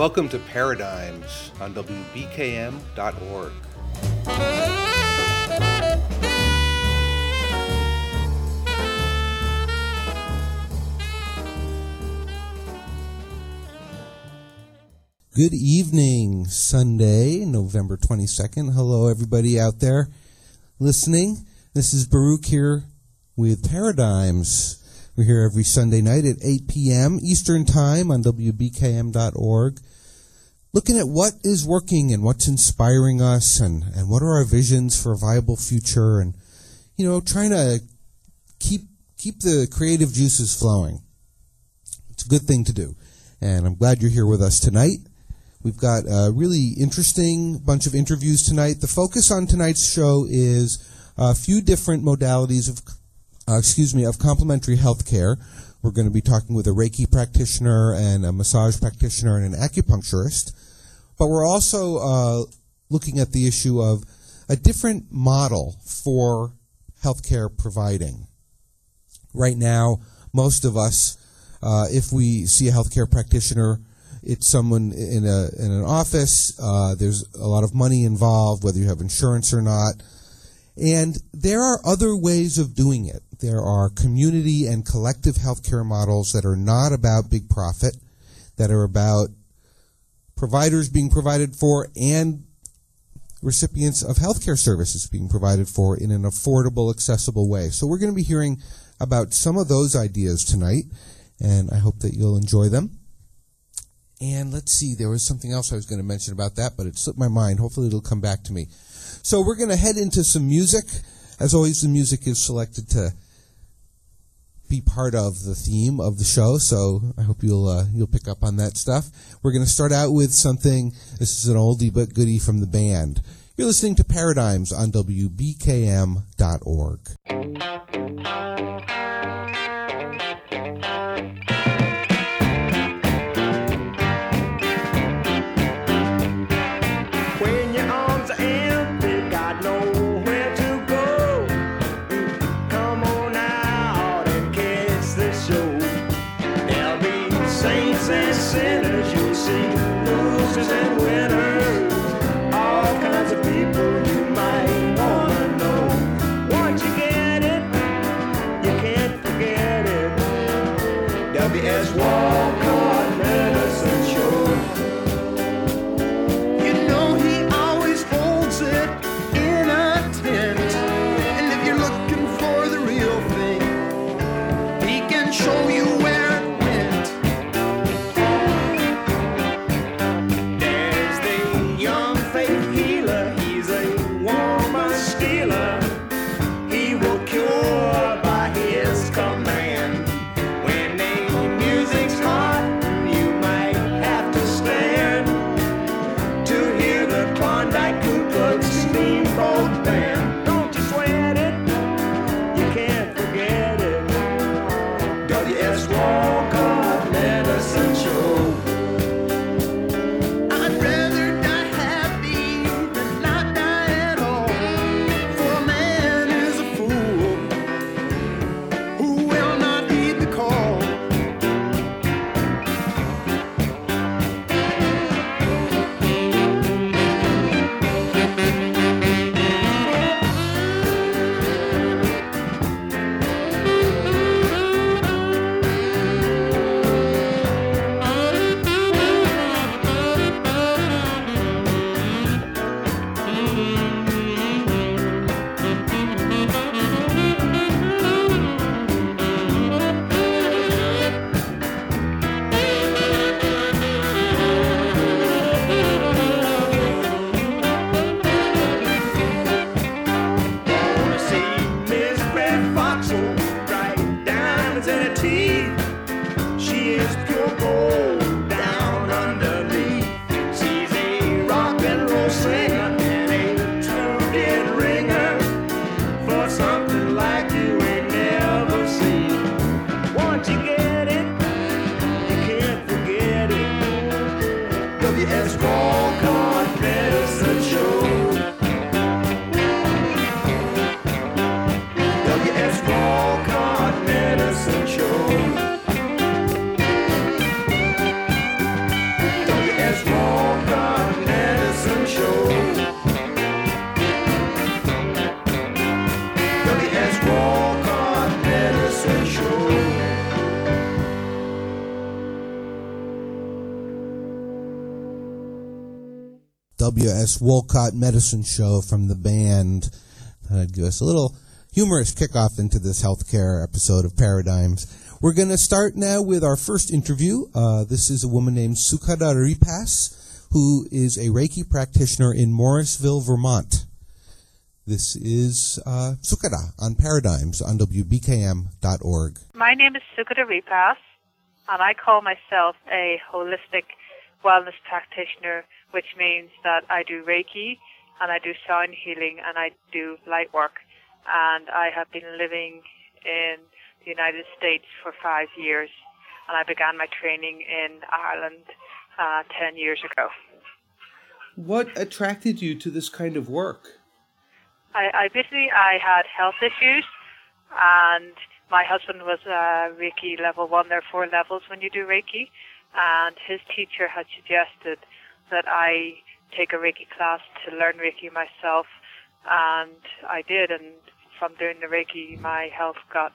Welcome to Paradigms on WBKM.org. Good evening, Sunday, November 22nd. Hello, everybody out there listening. This is Baruch here with Paradigms. We're here every Sunday night at 8 p.m. Eastern Time on WBKM.org, looking at what is working and what's inspiring us and, and what are our visions for a viable future and, you know, trying to keep, keep the creative juices flowing. It's a good thing to do. And I'm glad you're here with us tonight. We've got a really interesting bunch of interviews tonight. The focus on tonight's show is a few different modalities of uh, excuse me, of complementary health care. We're going to be talking with a Reiki practitioner and a massage practitioner and an acupuncturist. But we're also uh, looking at the issue of a different model for healthcare providing. Right now, most of us, uh, if we see a healthcare practitioner, it's someone in a in an office. Uh, there's a lot of money involved, whether you have insurance or not. And there are other ways of doing it. There are community and collective healthcare models that are not about big profit, that are about providers being provided for and recipients of healthcare services being provided for in an affordable, accessible way. So we're going to be hearing about some of those ideas tonight, and I hope that you'll enjoy them. And let's see, there was something else I was going to mention about that, but it slipped my mind. Hopefully it'll come back to me. So we're going to head into some music. As always, the music is selected to be part of the theme of the show. So I hope you'll uh, you'll pick up on that stuff. We're going to start out with something. This is an oldie but goodie from the band. You're listening to Paradigms on WBKM.org. W.S. Walcott Medicine Show from the band. I'd give us a little humorous kickoff into this healthcare episode of Paradigms. We're going to start now with our first interview. Uh, this is a woman named Sukhada Repass, who is a Reiki practitioner in Morrisville, Vermont. This is uh, Sukhada on Paradigms on WBKM.org. My name is Sukhada Repass, and I call myself a holistic wellness practitioner, which means that I do Reiki and I do sound healing and I do light work. And I have been living in the United States for five years, and I began my training in Ireland uh, 10 years ago. What attracted you to this kind of work? I, I basically I had health issues, and my husband was uh, Reiki level one. There are four levels when you do Reiki, and his teacher had suggested that I take a Reiki class to learn Reiki myself, and I did. And from doing the Reiki, my health got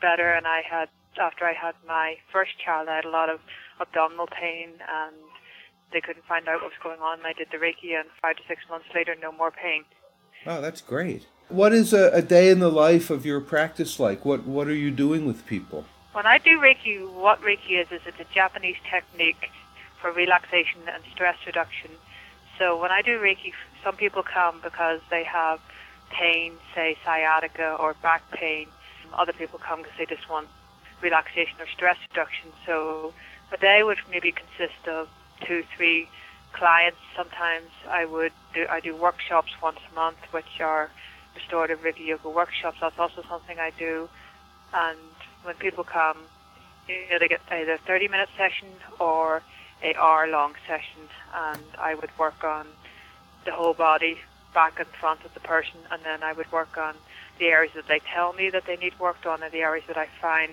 better, and I had after I had my first child, I had a lot of abdominal pain, and they couldn't find out what was going on. I did the Reiki, and five to six months later, no more pain. Oh, that's great. What is a, a day in the life of your practice like? What What are you doing with people? When I do Reiki, what Reiki is is it's a Japanese technique for relaxation and stress reduction. So when I do Reiki, some people come because they have pain, say sciatica or back pain. Other people come because they just want relaxation or stress reduction. So a day would maybe consist of two, three clients. Sometimes I would do I do workshops once a month, which are restorative Reiki yoga workshops. That's also something I do. And when people come, you know, they get either a 30 minute session or a hour long session, and I would work on the whole body, back and front of the person, and then I would work on the areas that they tell me that they need work done and the areas that I find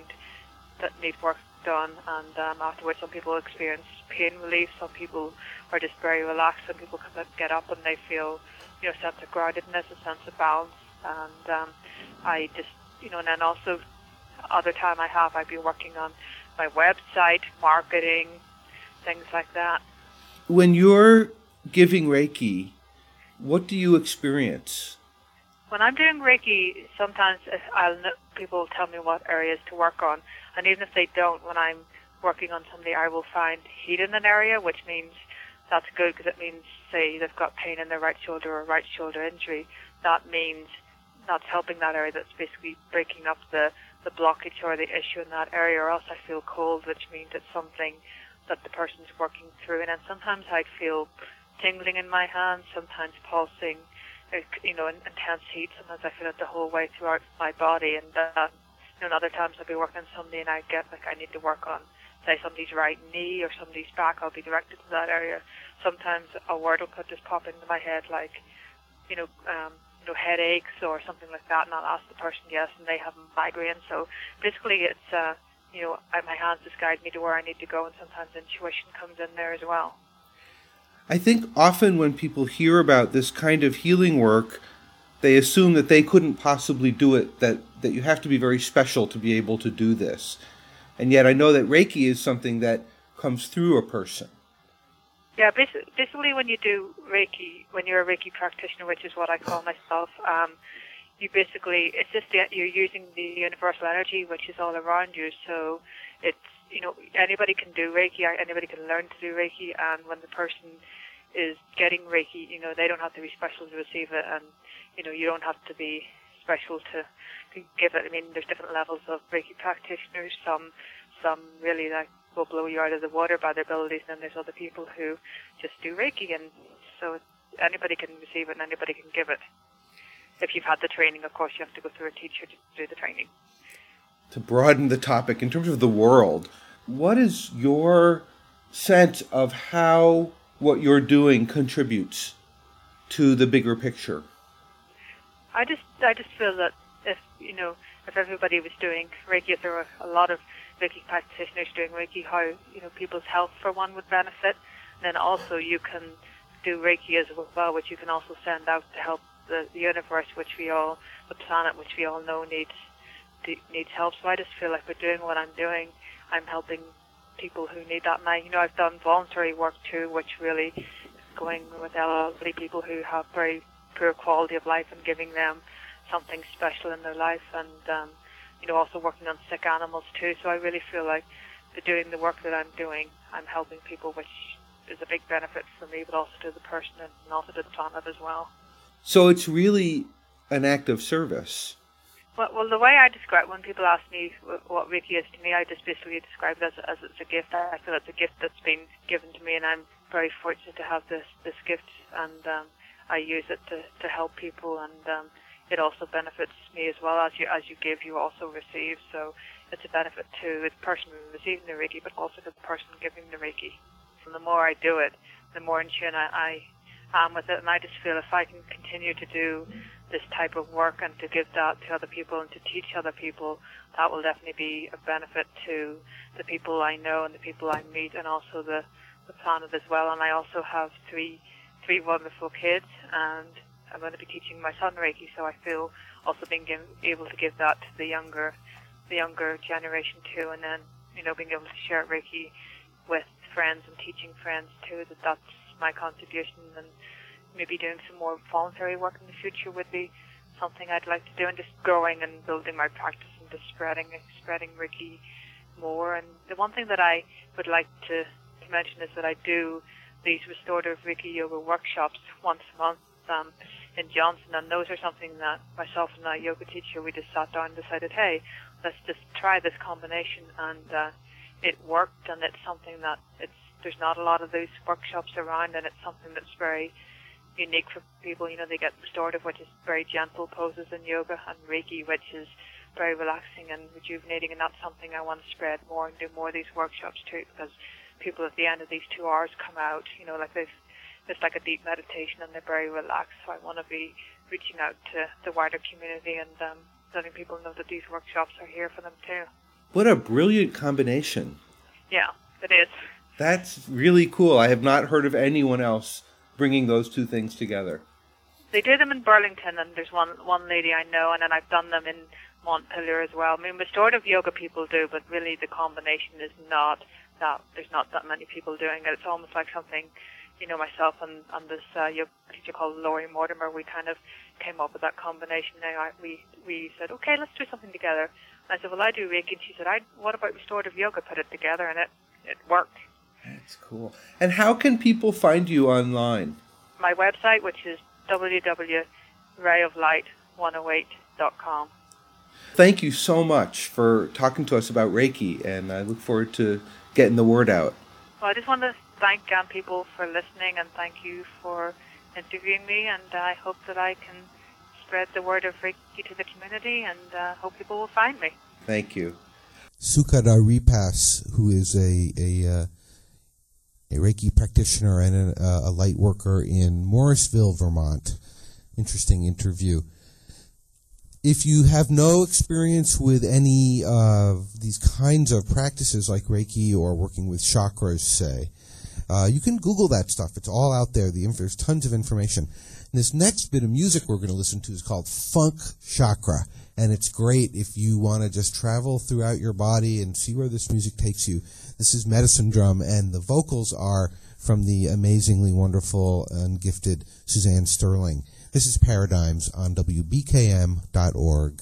that need work done. And um, afterwards, some people experience pain relief, some people are just very relaxed, some people can get up and they feel, you know, a sense of groundedness, a sense of balance. And um, I just, you know, and then also other time I have, I've been working on my website, marketing, things like that. When you're giving Reiki, what do you experience? When I'm doing Reiki, sometimes I'll people tell me what areas to work on, and even if they don't, when I'm working on somebody, I will find heat in an area, which means that's good because it means, say, they've got pain in their right shoulder or right shoulder injury. That means that's helping that area. That's basically breaking up the the blockage or the issue in that area. Or else I feel cold, which means it's something that the person's working through. And then sometimes I'd feel tingling in my hands, sometimes pulsing, uh, you know, intense heat. Sometimes I feel it the whole way throughout my body. And uh, you know, other times I'll be working on somebody and I'd get like I need to work on, say, somebody's right knee or somebody's back. I'll be directed to that area. Sometimes a word will just pop into my head, like, you know, um, you know, headaches or something like that, and I'll ask the person yes, and they have migraine. So basically, it's uh, you know, my hands just guide me to where I need to go, and sometimes intuition comes in there as well. I think often when people hear about this kind of healing work, they assume that they couldn't possibly do it, that, that you have to be very special to be able to do this. And yet I know that Reiki is something that comes through a person. Yeah, basically, basically when you do Reiki, when you're a Reiki practitioner, which is what I call myself, um, you basically, it's just that you're using the universal energy, which is all around you. So it's, you know, anybody can do Reiki, anybody can learn to do Reiki, and when the person is getting Reiki, you know, they don't have to be special to receive it, and, you know, you don't have to be special to, to give it. I mean, there's different levels of Reiki practitioners. Some, some really like will blow you out of the water by their abilities, and then there's other people who just do Reiki, and so anybody can receive it and anybody can give it. If you've had the training, of course, you have to go through a teacher to do the training. To broaden the topic in terms of the world, what is your sense of how what you're doing contributes to the bigger picture? I just, I just feel that if you know, if everybody was doing Reiki, if there were a lot of Reiki practitioners doing Reiki, how you know people's health for one would benefit. And then also you can do Reiki as well, which you can also send out to help the, universe, which we all, the planet, which we all know needs needs help. So I just feel like by doing what I'm doing, I'm helping people who need that. I, you know, I've done voluntary work too, which really going with elderly people who have very poor quality of life and giving them something special in their life, and um, you know also working on sick animals too. So I really feel like the doing the work that I'm doing, I'm helping people, which is a big benefit for me, but also to the person and also to the planet as well. So it's really an act of service. Well, well, the way I describe when people ask me what Reiki is to me, I just basically describe it as, as it's a gift. I feel it's a gift that's been given to me, and I'm very fortunate to have this this gift, and um, I use it to, to help people, and um, it also benefits me as well. As you as you give, you also receive. So it's a benefit to the person receiving the Reiki, but also to the person giving the Reiki. And the more I do it, the more in tune I, I am with it, and I just feel if I can continue to do this type of work and to give that to other people and to teach other people, that will definitely be a benefit to the people I know and the people I meet and also the, the planet as well. And I also have three three wonderful kids and I'm going to be teaching my son Reiki, so I feel also being given, able to give that to the younger the younger generation too, and then you know being able to share Reiki with friends and teaching friends too. That that's my contribution and maybe doing some more voluntary work in the future would be something I'd like to do, and just growing and building my practice and just spreading spreading Reiki more. And the one thing that I would like to, to mention is that I do these restorative Reiki yoga workshops once a month um, in Johnson, and those are something that myself and a yoga teacher we just sat down and decided, hey, let's just try this combination, and uh, it worked, and it's something that it's there's not a lot of those workshops around, and it's something that's very unique for people. You know, they get restorative, which is very gentle poses in yoga, and Reiki, which is very relaxing and rejuvenating, and that's something I want to spread more and do more of these workshops too, because people at the end of these two hours come out, you know, like they've it's like a deep meditation and they're very relaxed. So I want to be reaching out to the wider community and um, letting people know that these workshops are here for them too. What a brilliant combination. Yeah, it is. That's really cool. I have not heard of anyone else bringing those two things together. They do them in Burlington, and there's one one lady I know, and then I've done them in Montpelier as well. I mean, restorative yoga people do, but really the combination is not that. There's not that many people doing it. It's almost like something, you know, myself and, and this uh, yoga teacher called Laurie Mortimer, we kind of came up with that combination. Now we we said, okay, let's do something together. And I said, well, I do Reiki, and she said, I what about restorative yoga? Put it together, and it it worked. That's cool. And how can people find you online? My website, which is www.rayoflight108.com. Thank you so much for talking to us about Reiki, and I look forward to getting the word out. Well, I just want to thank um, people for listening and thank you for interviewing me. And I hope that I can spread the word of Reiki to the community and uh, hope people will find me. Thank you. Sukhada Repass, who is a a, uh, a Reiki practitioner and a, a light worker in Morrisville, Vermont. Interesting interview. If you have no experience with any of these kinds of practices like Reiki or working with chakras, say, uh, you can Google that stuff. It's all out there. The, there's tons of information. And this next bit of music we're going to listen to is called Funk Chakra. And it's great if you want to just travel throughout your body and see where this music takes you. This is Medicine Drum, and the vocals are from the amazingly wonderful and gifted Suzanne Sterling. This is Paradigms on WBKM.org.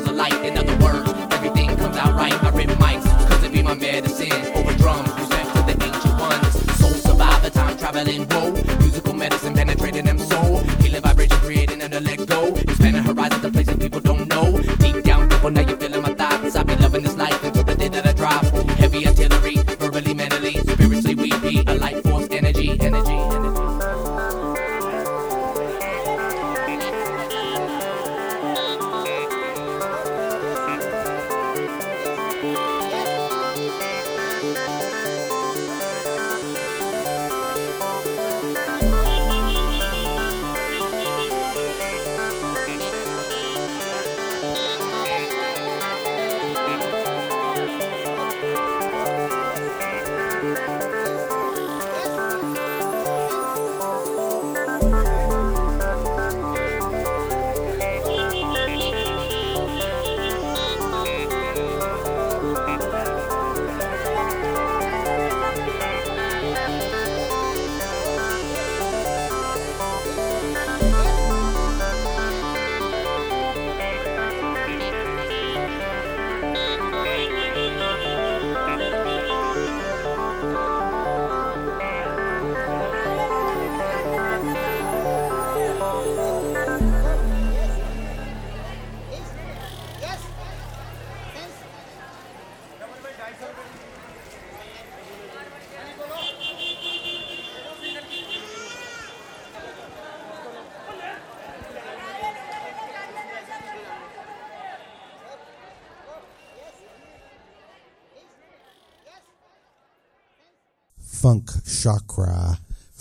of the light. In other words, everything comes out right. I rip mics, cause it be my medicine. Over drums, respect to the ancient ones. Soul survivor, time traveling, whoa.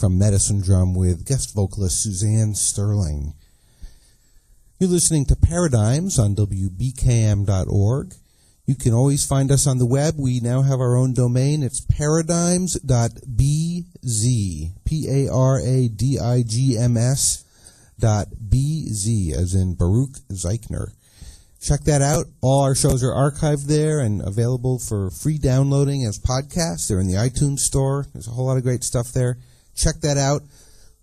From Medicine Drum with guest vocalist Suzanne Sterling. You're listening to Paradigms on WBKM.org. You can always find us on the web. We now have our own domain. It's paradigms.bz. P-A-R-A-D-I-G-M-S dot B-Z, as in Baruch Zeichner. Check that out. All our shows are archived there and available for free downloading as podcasts. They're in the iTunes store. There's a whole lot of great stuff there. Check that out.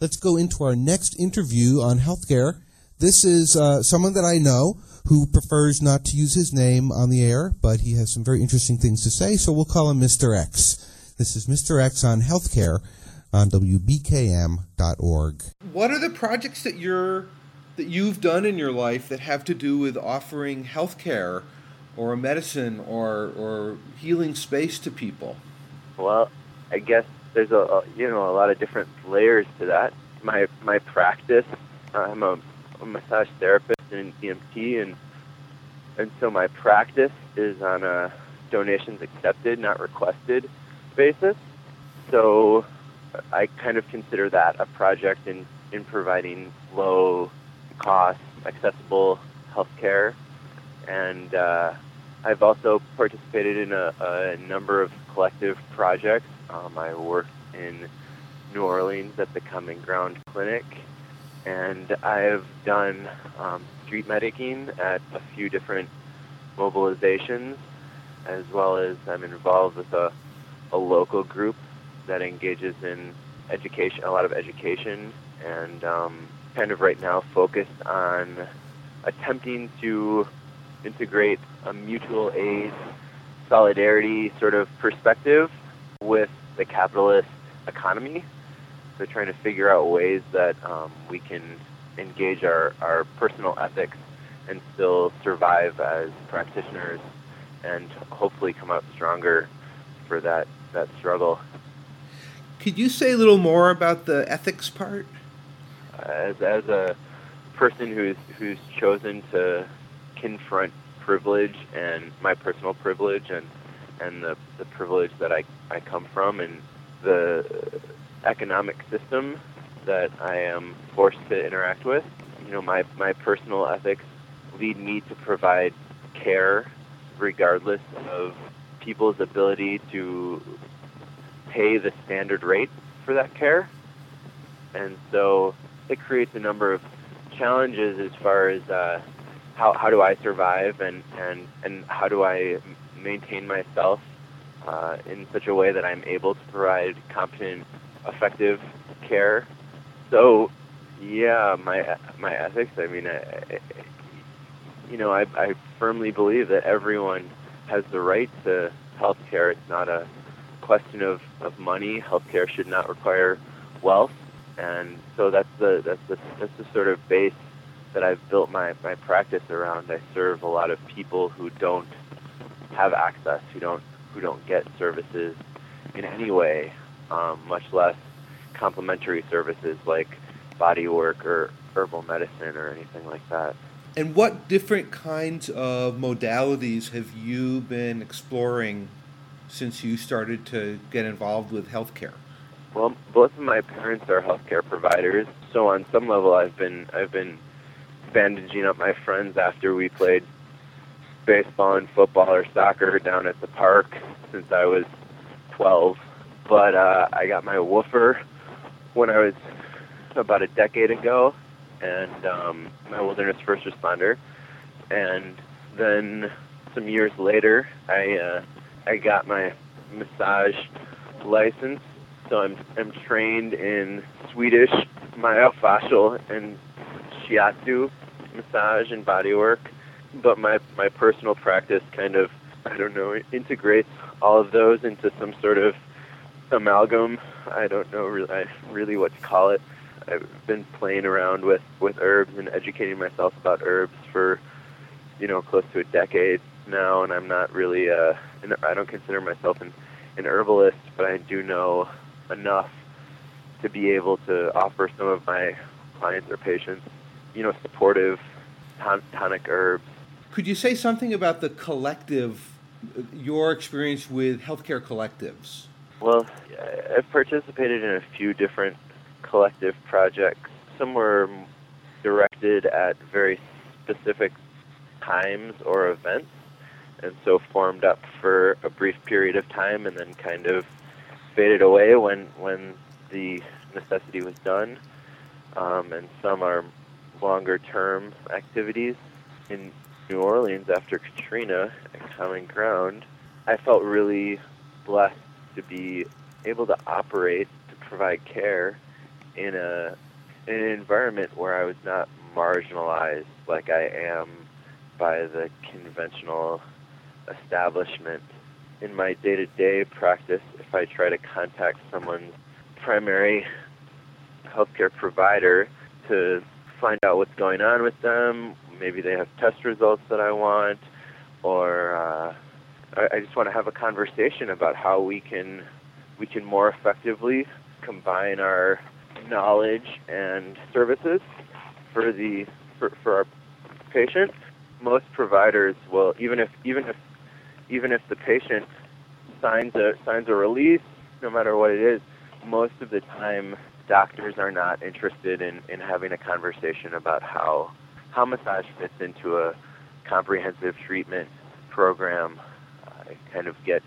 Let's go into our next interview on healthcare. This is uh, someone that I know who prefers not to use his name on the air, but he has some very interesting things to say, so we'll call him Mr. X. This is Mr. X on healthcare on WBKM.org. What are the projects that you're that you've done in your life that have to do with offering healthcare or a medicine or or healing space to people? Well, I guess there's a, you know a lot of different layers to that. My my practice, I'm a, a massage therapist and EMT, and and so my practice is on a donations accepted, not requested basis. So I kind of consider that a project in in providing low cost, accessible healthcare, and uh, I've also participated in a, a number of collective projects. Um, I worked in New Orleans at the Common Ground Clinic, and I've done um, street medicing at a few different mobilizations, as well as I'm involved with a, a local group that engages in education, a lot of education, and um, kind of right now focused on attempting to integrate a mutual aid, solidarity sort of perspective with the capitalist economy. They're trying to figure out ways that um, we can engage our, our personal ethics and still survive as practitioners and hopefully come out stronger for that, that struggle. Could you say a little more about the ethics part? as as a person who's who's chosen to confront privilege and my personal privilege and and the, the privilege that I, I come from and the economic system that I am forced to interact with. You know, my, my personal ethics lead me to provide care regardless of people's ability to pay the standard rate for that care. And so it creates a number of challenges as far as uh, how how do I survive and and and how do I maintain myself uh, in such a way that I'm able to provide competent, effective care. So, yeah, my my ethics. I mean, I, I, you know, I I firmly believe that everyone has the right to health care. It's not a question of, of money. Healthcare should not require wealth and so that's the that's the that's the sort of base that I've built my my practice around. I serve a lot of people who don't have access, who don't who don't get services in any way, um, much less complementary services like body work or herbal medicine or anything like that. And what different kinds of modalities have you been exploring since you started to get involved with healthcare? Well, both of my parents are healthcare providers, so on some level, I've been I've been bandaging up my friends after we played baseball and football or soccer down at the park since I was 12. But uh, I got my woofer when I was about a decade ago, and um, my wilderness first responder. And then some years later, I uh, I got my massage license so I'm I'm trained in Swedish myofascial and shiatsu massage and body work, but my my personal practice kind of I don't know integrates all of those into some sort of amalgam. I don't know really, really what to call it. I've been playing around with with herbs and educating myself about herbs for you know close to a decade now, and I'm not really uh, I don't consider myself an an herbalist, but I do know enough to be able to offer some of my clients or patients, you know, supportive ton- tonic herbs. Could you say something about the collective, your experience with healthcare collectives? Well, I've participated in a few different collective projects. Some were directed at very specific times or events, and so formed up for a brief period of time and then kind of faded away when when the necessity was done. Um, and some are longer term activities. In New Orleans after Katrina at Common Ground, I felt really blessed to be able to operate to provide care in a in an environment where I was not marginalized like I am by the conventional establishment. In my day-to-day practice, if I try to contact someone's primary healthcare provider to find out what's going on with them, maybe they have test results that I want, or uh, I, just want to have a conversation about how we can we can more effectively combine our knowledge and services for the for, for our patient. Most providers will even if even if even if the patient signs a signs a release, no matter what it is, most of the time doctors are not interested in, in having a conversation about how how massage fits into a comprehensive treatment program. I kind of get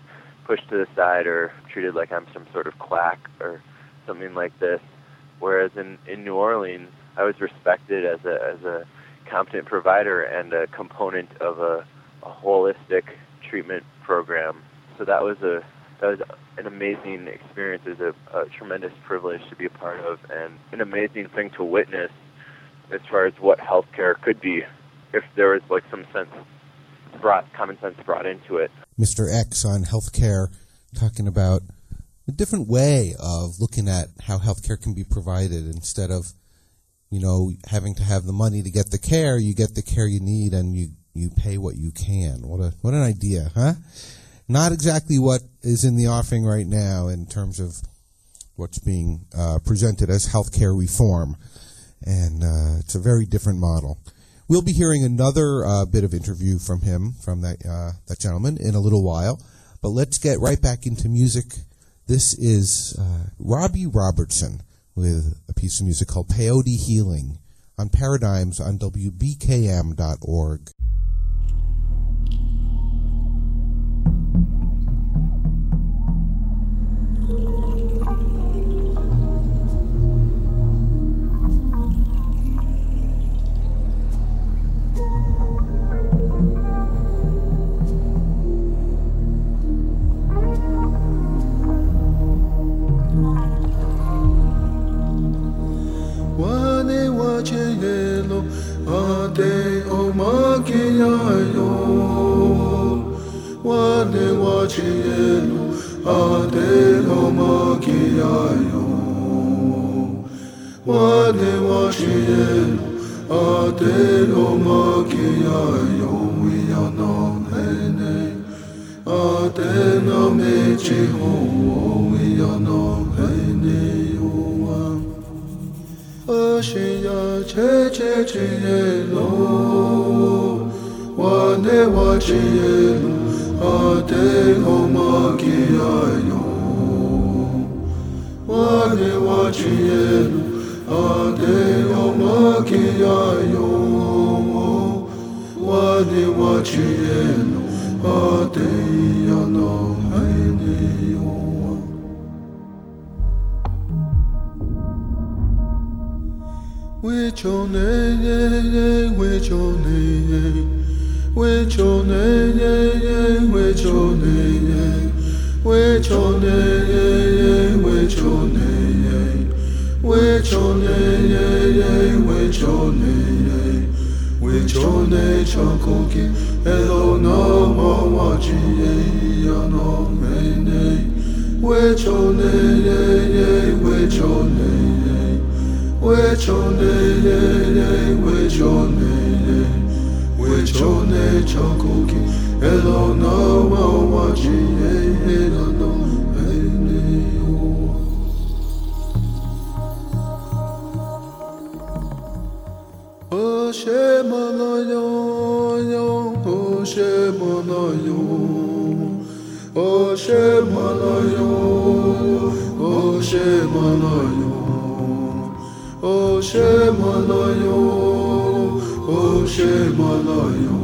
pushed to the side or treated like I'm some sort of quack or something like this. Whereas in, in New Orleans, I was respected as a as a competent provider and a component of a, a holistic treatment program. So that was a that was an amazing experience. It was a, a tremendous privilege to be a part of, and an amazing thing to witness as far as what healthcare could be if there was like some sense brought common sense brought into it. Mr. X on healthcare talking about a different way of looking at how healthcare can be provided instead of you know having to have the money to get the care you get the care you need and you you pay what you can what a what an idea huh not exactly what is in the offing right now in terms of what's being uh, presented as healthcare reform and uh, it's a very different model We'll be hearing another uh, bit of interview from him, from that uh, that gentleman, in a little while. But let's get right back into music. This is uh, Robbie Robertson with a piece of music called Peyote Healing on Paradigms on WBKM.org. Yelo ade o makiyayo Wane wache yelo ade o makiyayo Wane wache yelo ade o makiyayo We are no hene Ade mechi ho hene 아시야 제제지엘로 와네와 지엘 아델 오마기야요 와네와 지엘 아델 오마기야요 와네와 지엘 아델 야노 하이니요 Which your name, which your name, which your name, which your name, which your name, which your name, which your name, which your name, which your name, chokoki, hello no more watching, ya no name, name, which your name. Which your name, wechonele wechonele wechone chakoki elona wawaji elano Oshemanayo, Oshemanayo, Oshemanayo, Oshemanayo. Shemalayo, O Shemalayo,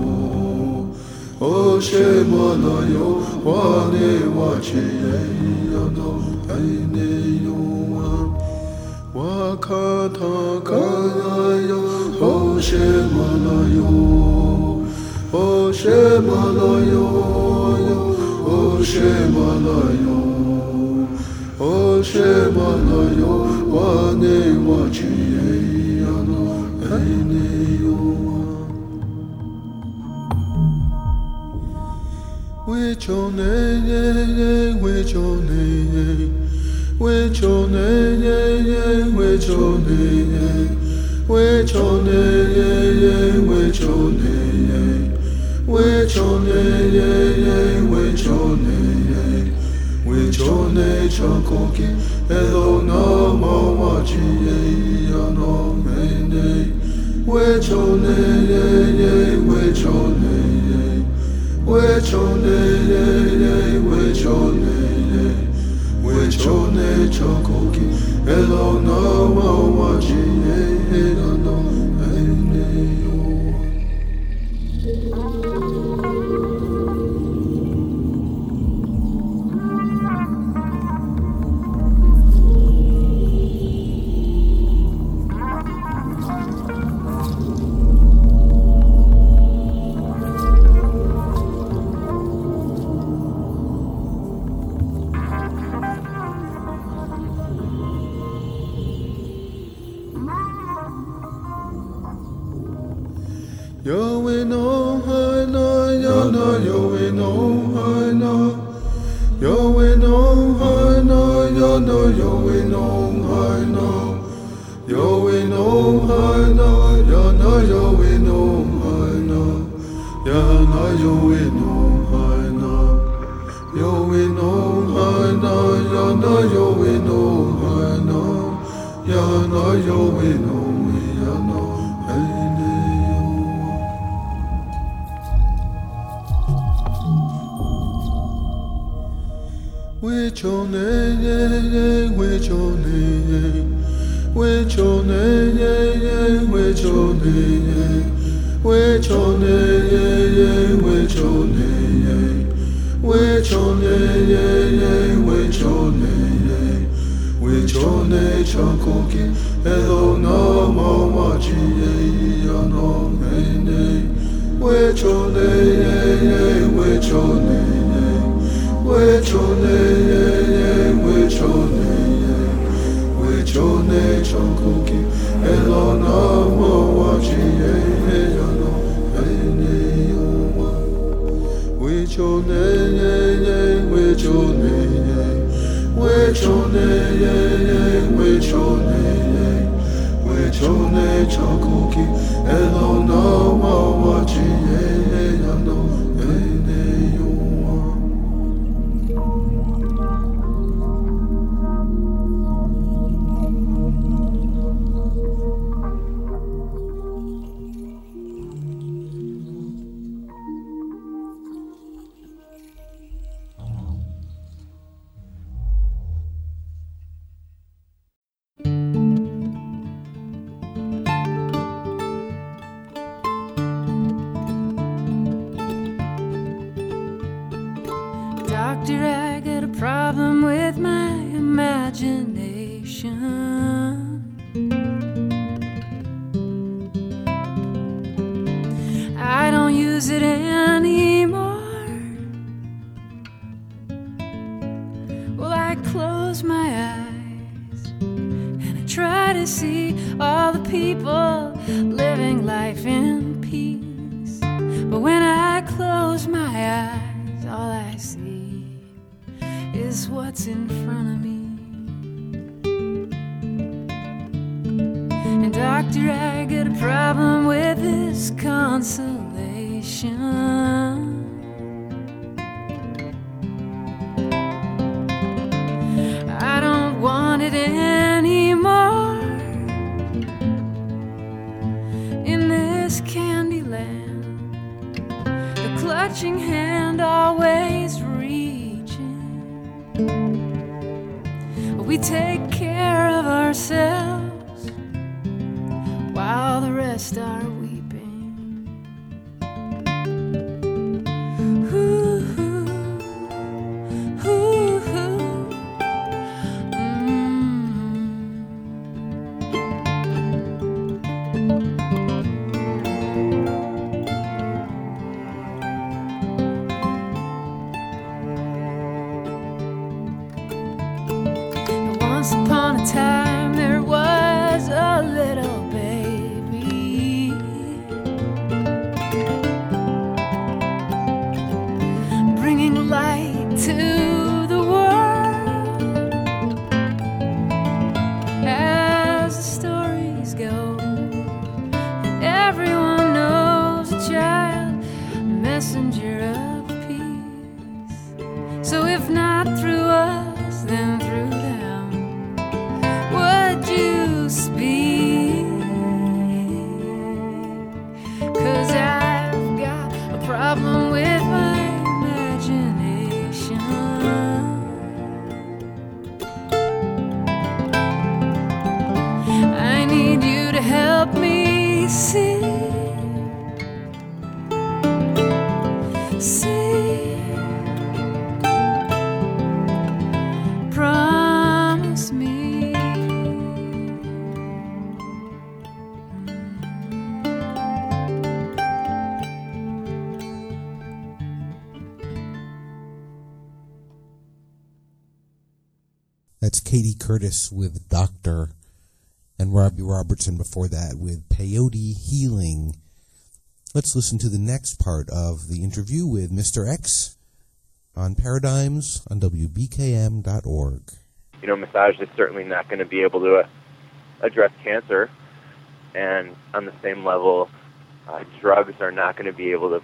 O Shemalayo, Wane wache yado aine yoa, Wakata kaya O Shemalayo, O Shemalayo, O Shemalayo, O Shemalayo, Wane wache With your name, with your name, with your name, with your name, with your name, with your name, with your name, with your name, with your name, Chokoki, hello, no more watching, no, man, with your name, with your name wechonele wechonele wechone chokoki. Elona wawajie elona elona Eloy. Curtis with Doctor, and Robbie Robertson before that with Peyote Healing. Let's listen to the next part of the interview with Mr. X on Paradigms on WBKM.org. you know, massage is certainly not going to be able to uh, address cancer, and on the same level, uh, drugs are not going to be able to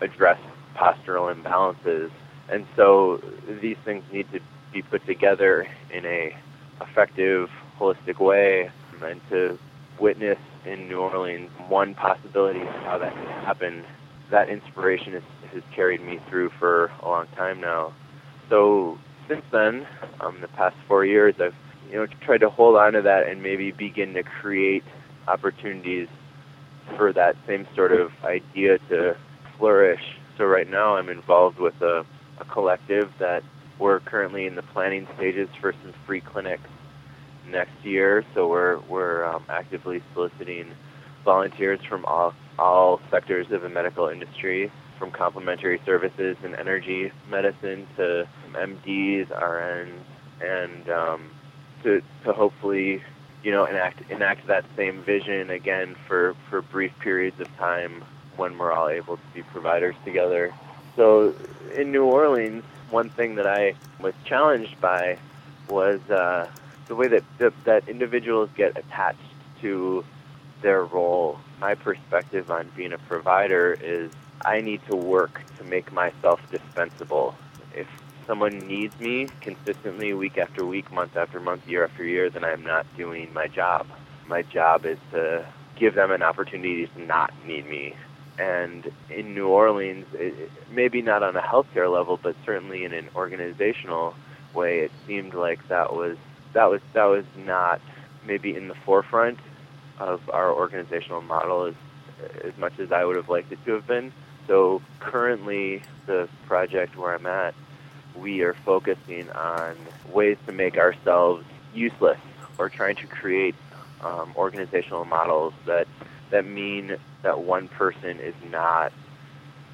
address postural imbalances, and so these things need to be put together in a effective, holistic way, and to witness in New Orleans one possibility of how that can happen. That inspiration has, has carried me through for a long time now. So since then, um, the past four years, I've you know tried to hold on to that and maybe begin to create opportunities for that same sort of idea to flourish. So right now, I'm involved with a, a collective that we're currently in the planning stages for some free clinics next year. So we're we're um, actively soliciting volunteers from all all sectors of the medical industry, from complementary services and energy medicine to MDs, RNs, and um, to to hopefully you know enact enact that same vision again for for brief periods of time when we're all able to be providers together. So in New Orleans, one thing that I was challenged by was uh, the way that, that that individuals get attached to their role. My perspective on being a provider is I need to work to make myself dispensable. If someone needs me consistently week after week, month after month, year after year, then I'm not doing my job. My job is to give them an opportunity to not need me. And in New Orleans, it, maybe not on a healthcare level, but certainly in an organizational way, it seemed like that was that was that was not maybe in the forefront of our organizational model as as much as I would have liked it to have been. So currently, the project where I'm at, we are focusing on ways to make ourselves useless or trying to create um, organizational models that that mean that one person is not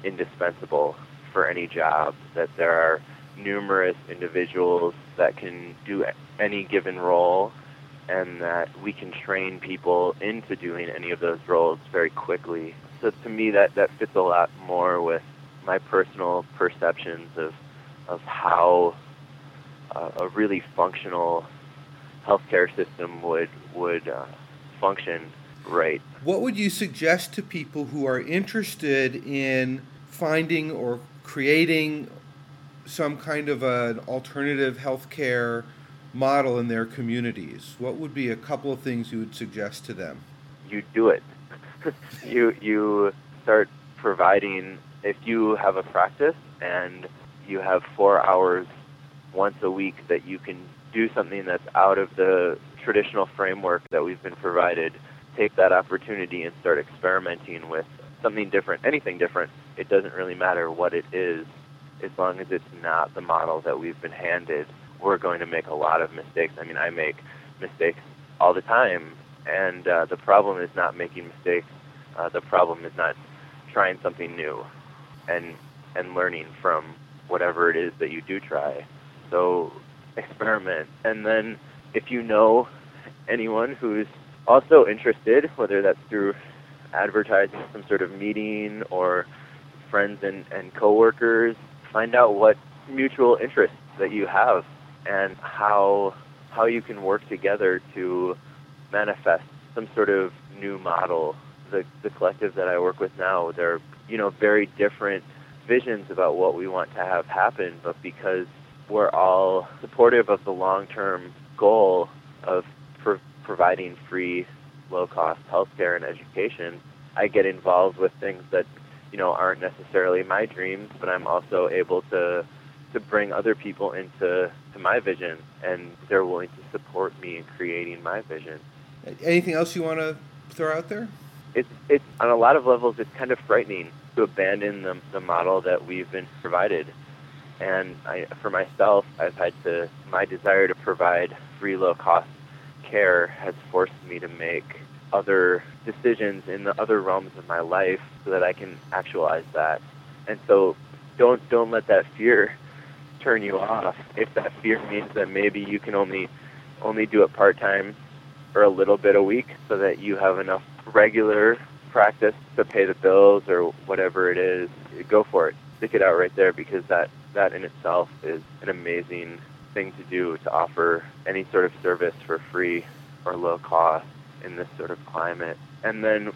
indispensable for any job, that there are numerous individuals that can do any given role, and that we can train people into doing any of those roles very quickly. So to me, that, that fits a lot more with my personal perceptions of, of how uh, a really functional healthcare system would, would uh, function right. What would you suggest to people who are interested in finding or creating some kind of an alternative healthcare model in their communities? What would be a couple of things you would suggest to them? you do it. you you start providing if you have a practice and you have four hours once a week that you can do something that's out of the traditional framework that we've been provided, take that opportunity and start experimenting with something different, anything different. It doesn't really matter what it is, as long as it's not the model that we've been handed. We're going to make a lot of mistakes. I mean, I make mistakes all the time, and uh, the problem is not making mistakes. Uh, the problem is not trying something new, and and learning from whatever it is that you do try. So experiment, and then if you know anyone who's also interested, whether that's through advertising some sort of meeting or friends and, and coworkers, find out what mutual interests that you have and how how you can work together to manifest some sort of new model. The the collective that I work with now, they're you know very different visions about what we want to have happen, but because we're all supportive of the long-term goal of providing free, low-cost healthcare and education, I get involved with things that you know aren't necessarily my dreams, but I'm also able to to bring other people into to my vision, and they're willing to support me in creating my vision. Anything else you want to throw out there? It's it's on a lot of levels. It's kind of frightening to abandon the the model that we've been provided, and I, for myself, I've had to my desire to provide free, low cost care has forced me to make other decisions in the other realms of my life so that I can actualize that. And so don't don't let that fear turn you off. If that fear means that maybe you can only only do it part time or a little bit a week so that you have enough regular practice to pay the bills or whatever it is, go for it. Stick it out right there because that that in itself is an amazing thing to do to offer any sort of service for free or low cost in this sort of climate. And then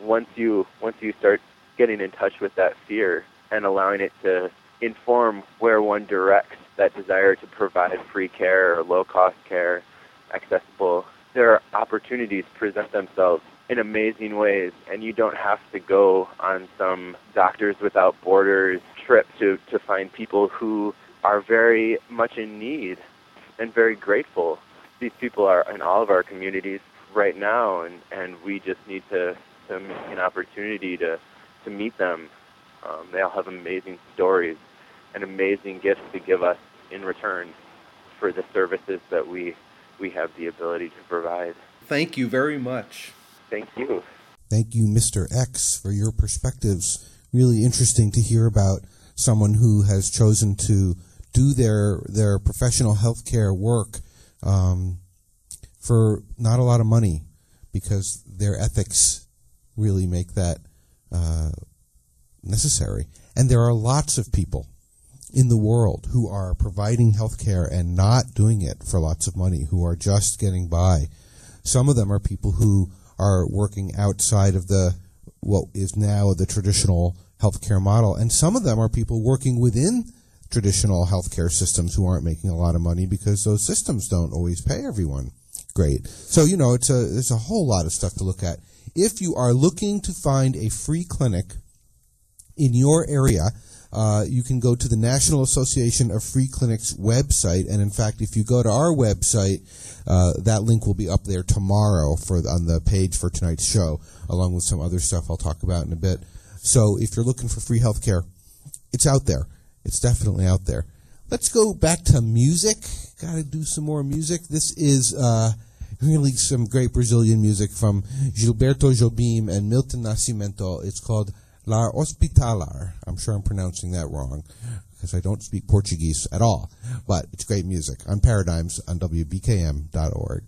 once you once you start getting in touch with that fear and allowing it to inform where one directs that desire to provide free care or low cost care accessible, there are opportunities present themselves in amazing ways and you don't have to go on some doctors without borders trip to, to find people who are very much in need and very grateful. These people are in all of our communities right now and, and we just need to, to make an opportunity to, to meet them. Um, they all have amazing stories and amazing gifts to give us in return for the services that we we have the ability to provide. Thank you very much. Thank you. Thank you, Mr. X, for your perspectives. Really interesting to hear about someone who has chosen to do their their professional healthcare work um, for not a lot of money because their ethics really make that uh, necessary. And there are lots of people in the world who are providing healthcare and not doing it for lots of money, who are just getting by. Some of them are people who are working outside of the what is now the traditional healthcare model, and some of them are people working within traditional healthcare systems who aren't making a lot of money because those systems don't always pay everyone. Great. So you know, it's a there's a whole lot of stuff to look at. If you are looking to find a free clinic in your area, uh, you can go to the National Association of Free Clinics website, and in fact, if you go to our website, uh, that link will be up there tomorrow for on the page for tonight's show, along with some other stuff I'll talk about in a bit. So, if you're looking for free healthcare, it's out there. It's definitely out there. Let's go back to music. Got to do some more music. This is uh, really some great Brazilian music from Gilberto Jobim and Milton Nascimento. It's called La Hospitalar. I'm sure I'm pronouncing that wrong because I don't speak Portuguese at all, but it's great music on Paradigms on WBKM.org.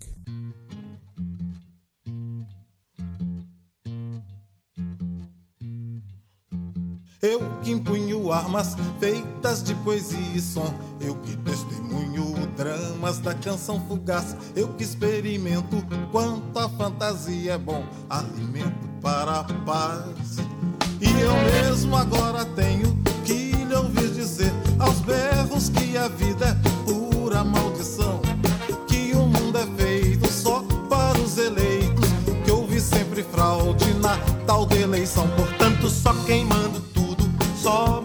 Eu que empunho armas feitas de poesia e som. Eu que testemunho dramas da canção fugaz. Eu que experimento quanto a fantasia é bom. Alimento para a paz. E eu mesmo agora tenho que lhe ouvir dizer aos berros que a vida é pura maldição. Que o mundo é feito só para os eleitos. Que houve sempre fraude na tal de eleição. Portanto, só queimando tudo, sol.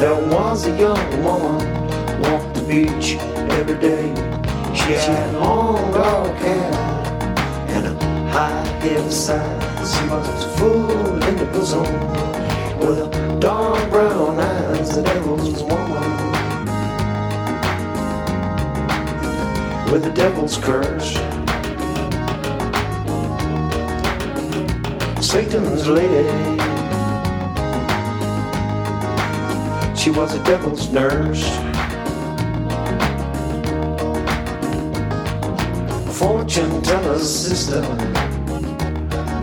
There was a young woman walked the beach every day. She had long dark hair and a high hip size. She was full in the bosom with a dark brown eyes. The devil's woman with the devil's curse. Satan's lady. She was a devil's nurse. A fortune teller's sister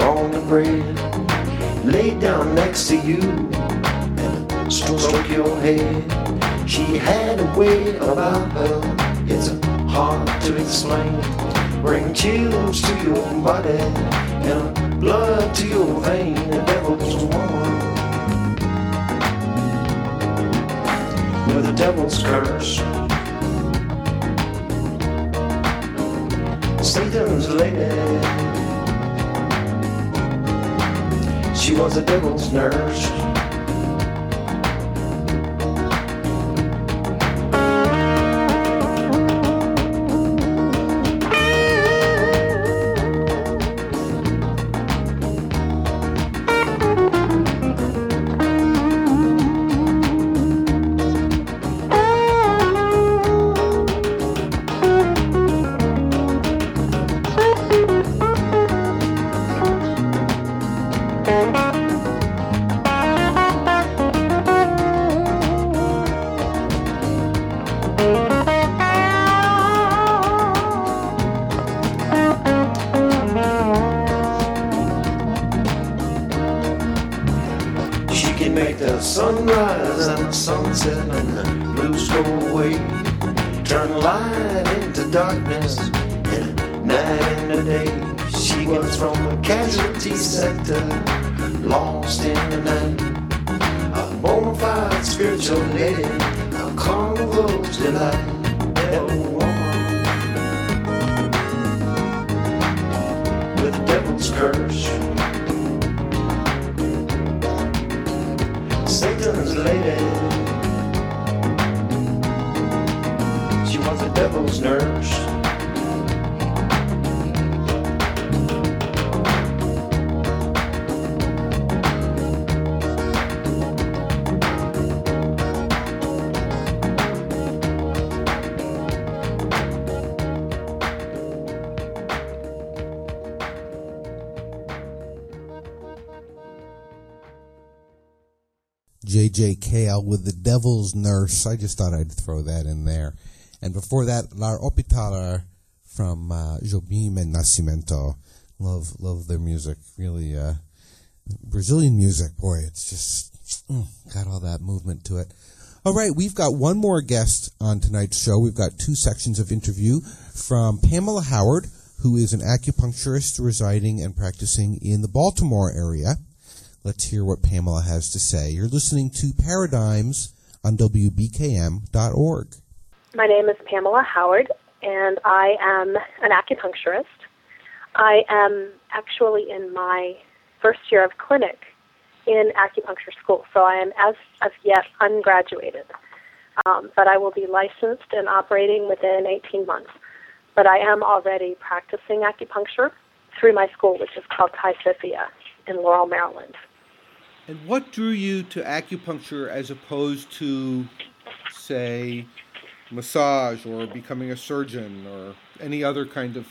on the bed, laid down next to you and stroke your head. She had a way about her, it's hard to explain. Bring chills to your body and blood to your vein, the devil's woman. with a devil's curse. Satan's lady, she was a devil's nurse. With The Devil's Nurse. I just thought I'd throw that in there. And before that, La Hospitaler from uh, Jobim and Nascimento. Love, love their music. Really, uh, Brazilian music, boy, it's just mm, got all that movement to it. All right, we've got one more guest on tonight's show. We've got two sections of interview from Pamela Howard, who is an acupuncturist residing and practicing in the Baltimore area. Let's hear what Pamela has to say. You're listening to Paradigms on WBKM.org. My name is Pamela Howard, and I am an acupuncturist. I am actually in my first year of clinic in acupuncture school, so I am as of yet ungraduated. Um, but I will be licensed and operating within 18 months. But I am already practicing acupuncture through my school, which is called Tai Sophia in Laurel, Maryland. And what drew you to acupuncture as opposed to, say, massage or becoming a surgeon or any other kind of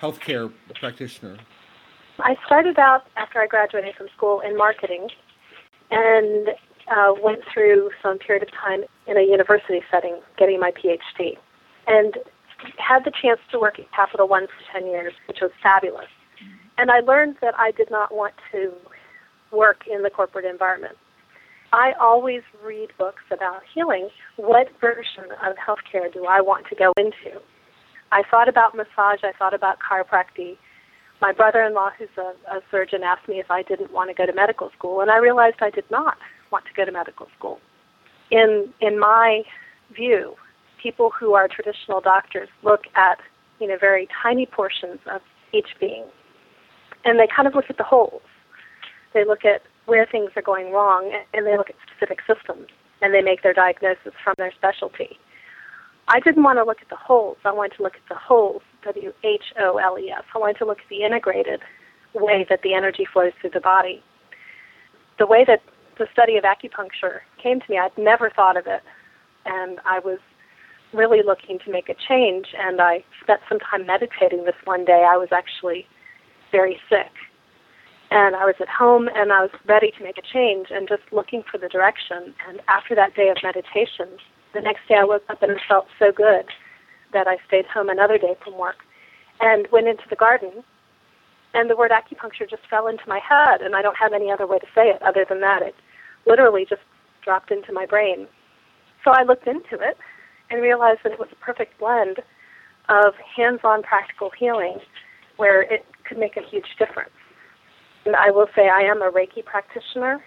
healthcare practitioner? I started out after I graduated from school in marketing and uh, went through some period of time in a university setting getting my PhD. And had the chance to work at Capital One for 10 years, which was fabulous. And I learned that I did not want to work in the corporate environment. I always read books about healing. What version of healthcare do I want to go into? I thought about massage, I thought about chiropractic. My brother in law, who's a, a surgeon, asked me if I didn't want to go to medical school, and I realized I did not want to go to medical school. In, in my view, people who are traditional doctors look at you know very tiny portions of each being, and they kind of look at the wholes. They look at where things are going wrong, and they look at specific systems, and they make their diagnosis from their specialty. I didn't want to look at the wholes. I wanted to look at the wholes, W H O L E S. I wanted to look at the integrated way that the energy flows through the body. The way that the study of acupuncture came to me, I'd never thought of it, and I was really looking to make a change. And I spent some time meditating this one day. I was actually very sick, and I was at home, and I was ready to make a change, and just looking for the direction. And after that day of meditation, the next day I woke up and it felt so good that I stayed home another day from work and went into the garden. And the word acupuncture just fell into my head, and I don't have any other way to say it other than that. It literally just dropped into my brain. So I looked into it and realized that it was a perfect blend of hands on practical healing where it could make a huge difference. And I will say I am a Reiki practitioner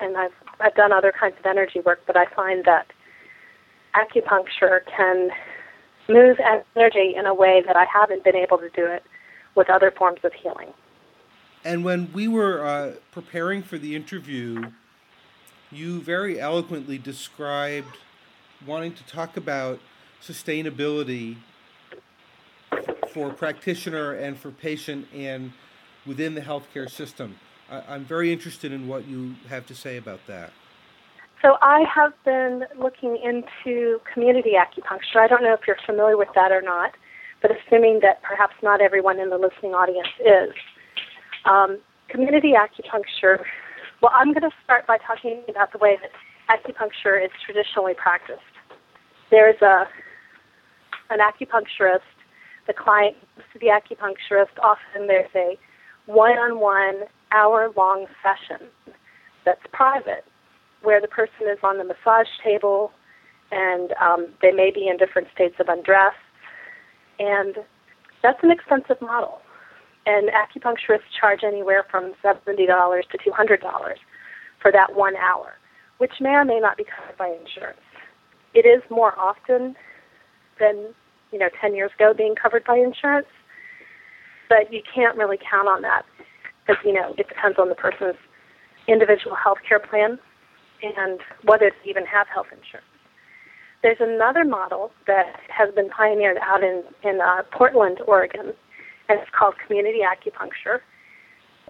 and I've I've done other kinds of energy work, but I find that acupuncture can move energy in a way that I haven't been able to do it with other forms of healing. And when we were uh, preparing for the interview, you very eloquently described wanting to talk about sustainability for practitioner and for patient and within the healthcare system. I, I'm very interested in what you have to say about that. So I have been looking into community acupuncture. I don't know if you're familiar with that or not, but assuming that perhaps not everyone in the listening audience is. Um, community acupuncture. Well, I'm going to start by talking about the way that acupuncture is traditionally practiced. There's a an acupuncturist. The client to the acupuncturist. Often there's a one-on-one hour-long session that's private, where the person is on the massage table, and um, they may be in different states of undress, and that's an expensive model. And acupuncturists charge anywhere from seventy dollars to two hundred dollars for that one hour, which may or may not be covered by insurance. It is more often than you know ten years ago being covered by insurance, but you can't really count on that because you know it depends on the person's individual health care plan and whether they even have health insurance. There's another model that has been pioneered out in, in uh, Portland, Oregon, and it's called community acupuncture.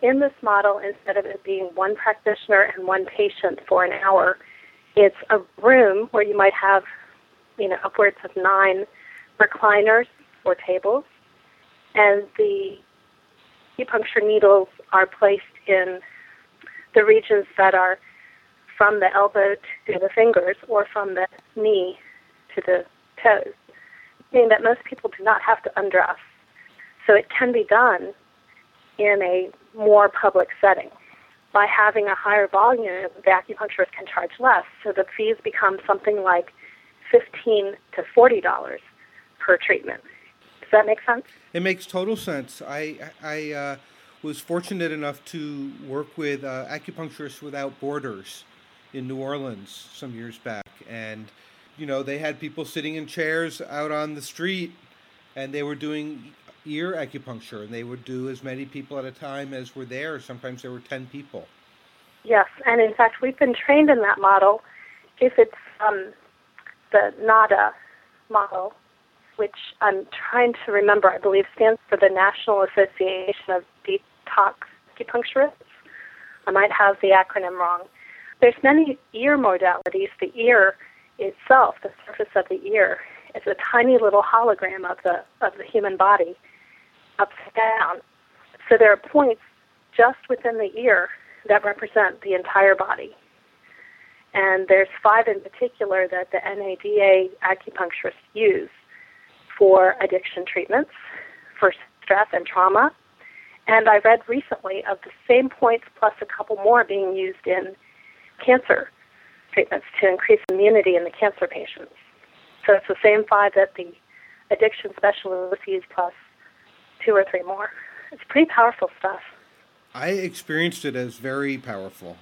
In this model, instead of it being one practitioner and one patient for an hour, it's a room where you might have, you know, upwards of nine recliners or tables, and the acupuncture needles are placed in the regions that are from the elbow to the fingers or from the knee to the toes, meaning that most people do not have to undress. So it can be done in a more public setting. By having a higher volume, the acupuncturist can charge less, so the fees become something like fifteen to forty dollars per treatment. Does that make sense? It makes total sense. I I uh, was fortunate enough to work with uh, Acupuncturists Without Borders in New Orleans some years back, and you know they had people sitting in chairs out on the street, and they were doing ear acupuncture, and they would do as many people at a time as were there. Sometimes there were ten people. Yes, and in fact, we've been trained in that model. If it's um, the NADA model, which I'm trying to remember, I believe stands for the National Association of Detox Acupuncturists. I might have the acronym wrong. There's many ear modalities. The ear itself, the surface of the ear, is a tiny little hologram of the of the human body, upside down. So there are points just within the ear that represent the entire body. And there's five in particular that the NADA acupuncturists use for addiction treatments, for stress and trauma. And I read recently of the same points plus a couple more being used in cancer treatments to increase immunity in the cancer patients. So it's the same five that the addiction specialists use plus two or three more. It's pretty powerful stuff. I experienced it as very powerful.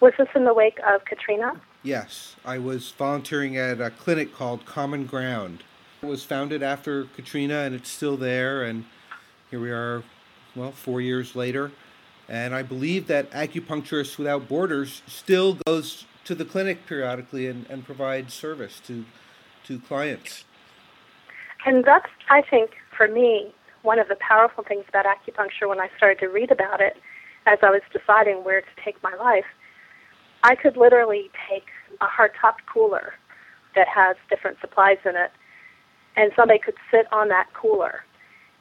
Was this in the wake of Katrina? Yes, I was volunteering at a clinic called Common Ground. It was founded after Katrina and it's still there, and here we are, well, four years later. And I believe that Acupuncturists Without Borders still goes to the clinic periodically and, and provides service to, to clients. And that's, I think, for me, one of the powerful things about acupuncture when I started to read about it as I was deciding where to take my life. I could literally take a hardtop cooler that has different supplies in it, and somebody could sit on that cooler,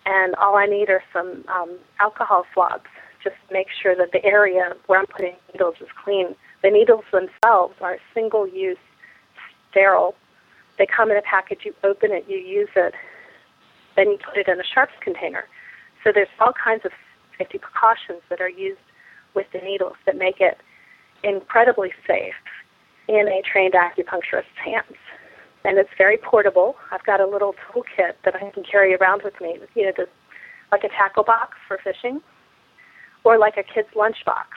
and all I need are some um, alcohol swabs just to make sure that the area where I'm putting needles is clean. The needles themselves are single use, sterile. They come in a package, you open it, you use it, then you put it in a sharps container. So there's all kinds of safety precautions that are used with the needles that make it incredibly safe in a trained acupuncturist's hands. And it's very portable. I've got a little toolkit that I can carry around with me, you know, the, like a tackle box for fishing or like a kid's lunch box.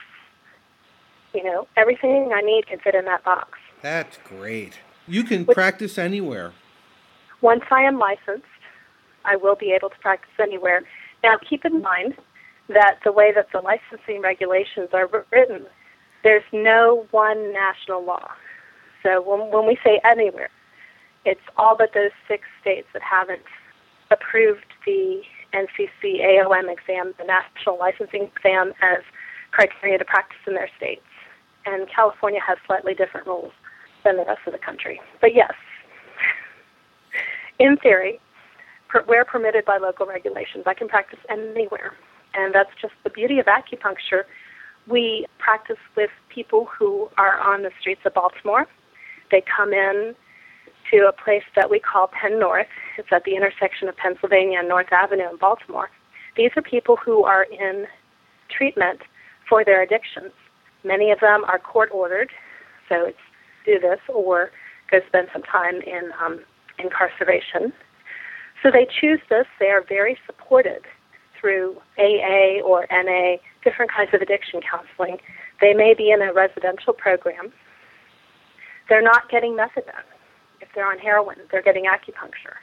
You know, everything I need can fit in that box. That's great. You can practice anywhere. Once I am licensed, I will be able to practice anywhere. Now, keep in mind that the way that the licensing regulations are written, there's no one national law. So when, when we say anywhere, it's all but those six states that haven't approved the NCC AOM exam, the national licensing exam, as criteria to practice in their states. And California has slightly different rules than the rest of the country. But yes, in theory, where permitted by local regulations, I can practice anywhere. And that's just the beauty of acupuncture. We practice with people who are on the streets of Baltimore. They come in to a place that we call Penn North. It's at the intersection of Pennsylvania and North Avenue in Baltimore. These are people who are in treatment for their addictions. Many of them are court ordered, so it's do this or go spend some time in um, incarceration. So they choose this. They are very supported through AA or NA, different kinds of addiction counseling. They may be in a residential program. They're not getting methadone. They're on heroin, they're getting acupuncture.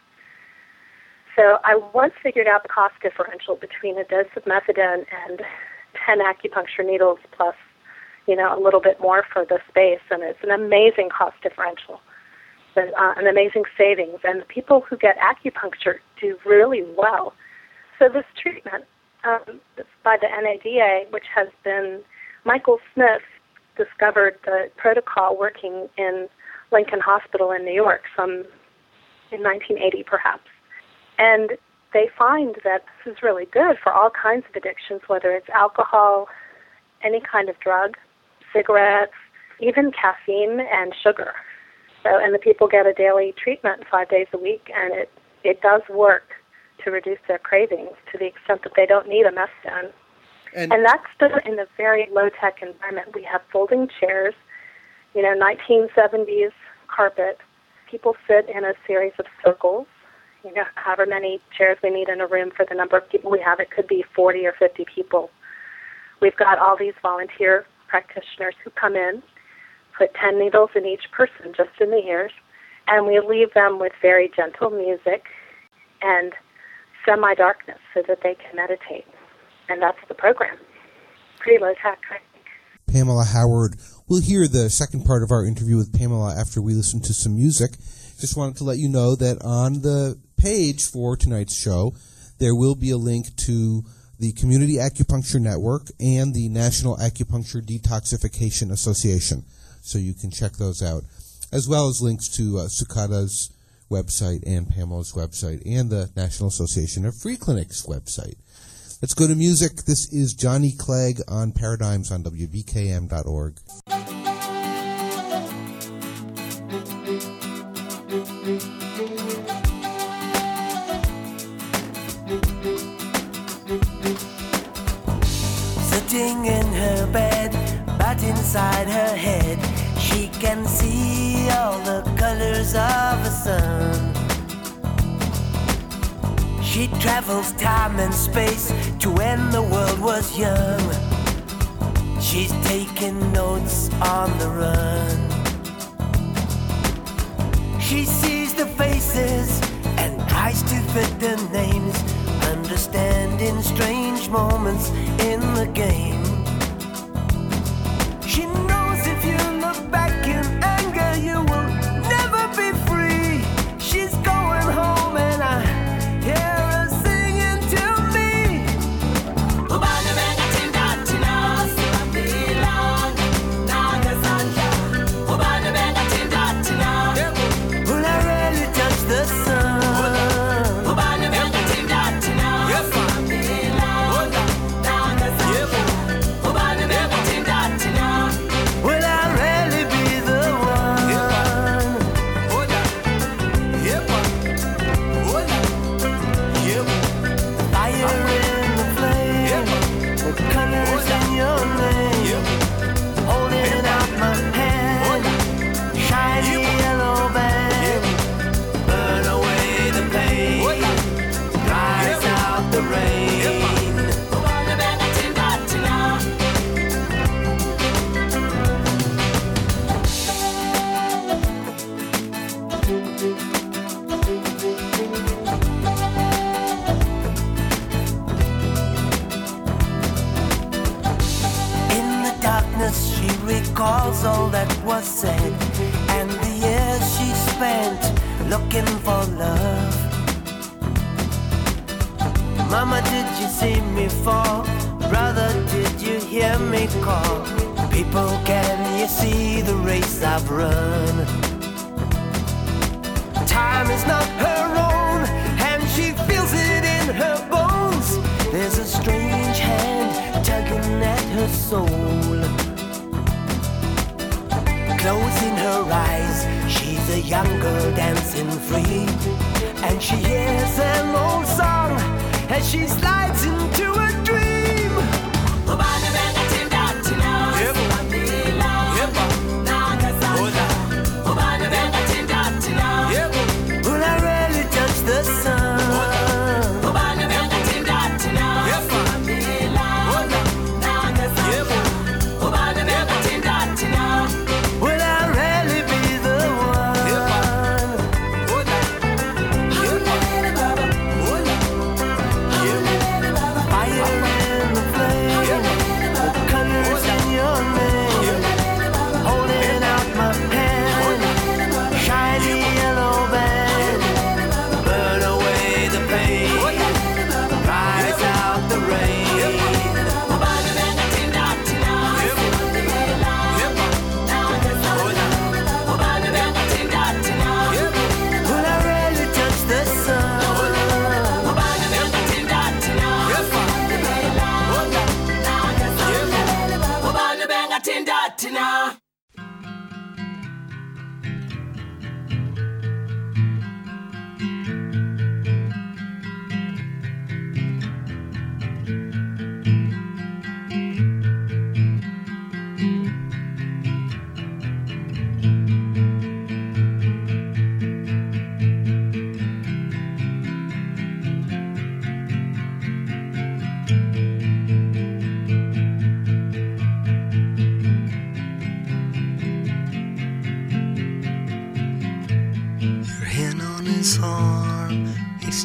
So I once figured out the cost differential between a dose of methadone and 10 acupuncture needles plus, you know, a little bit more for the space, and it's an amazing cost differential, but, uh, an amazing savings. And the people who get acupuncture do really well. So this treatment um, by the NADA, which has been Michael Smith discovered the protocol working in Lincoln Hospital in New York some in 1980 perhaps. And they find that this is really good for all kinds of addictions, whether it's alcohol, any kind of drug, cigarettes, even caffeine and sugar. So, and the people get a daily treatment five days a week, and it it does work to reduce their cravings to the extent that they don't need a methadone. And, And that's done in a very low tech environment. We have folding chairs, you know, 1970s carpet. People sit in a series of circles, you know, however many chairs we need in a room for the number of people we have. It could be 40 or 50 people. We've got all these volunteer practitioners who come in, put 10 needles in each person just in the ears, and we leave them with very gentle music and semi darkness so that they can meditate. And that's the program. Pretty low tech. Pamela Howard. We'll hear the second part of our interview with Pamela after we listen to some music. Just wanted to let you know that on the page for tonight's show, there will be a link to the Community Acupuncture Network and the National Acupuncture Detoxification Association. So you can check those out, as well as links to uh, Sukhada's website and Pamela's website and the National Association of Free Clinics website. Let's go to music. This is Johnny Clegg on Paradigms on WBKM.org. She travels time and space to when the world was young. She's taking notes on the run. She sees the faces and tries to fit the names, understanding strange moments in the game.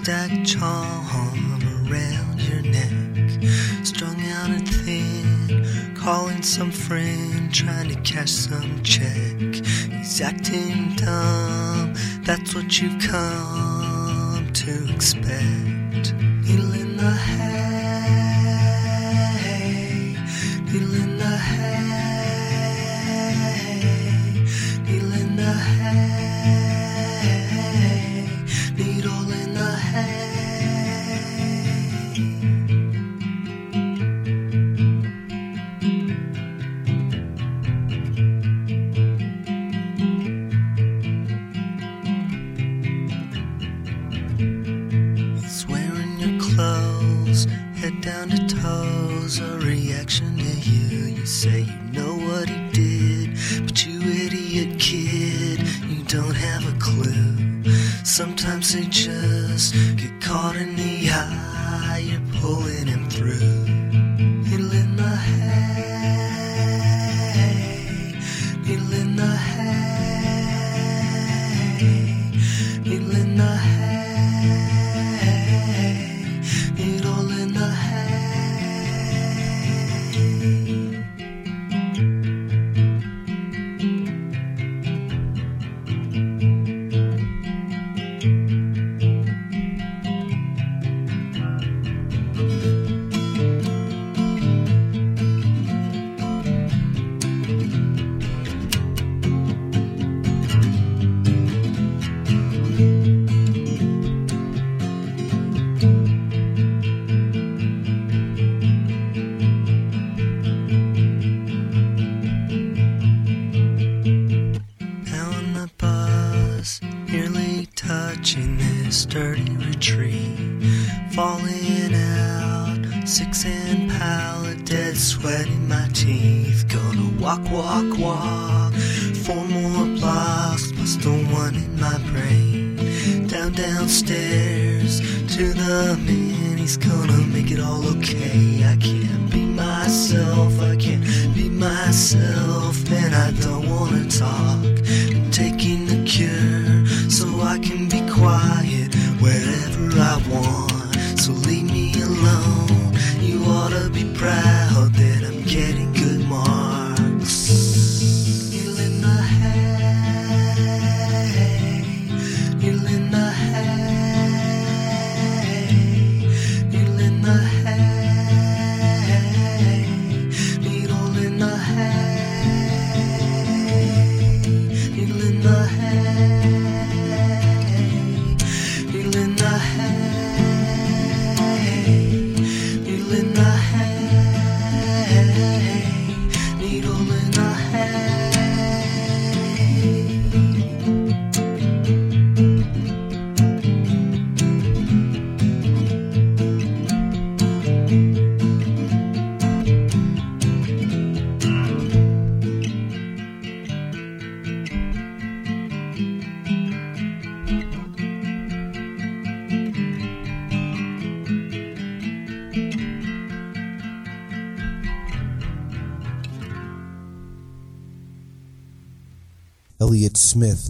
Stack charm around your neck, strung out and thin, calling some friend, trying to cash some check. He's acting dumb, that's what you come to expect.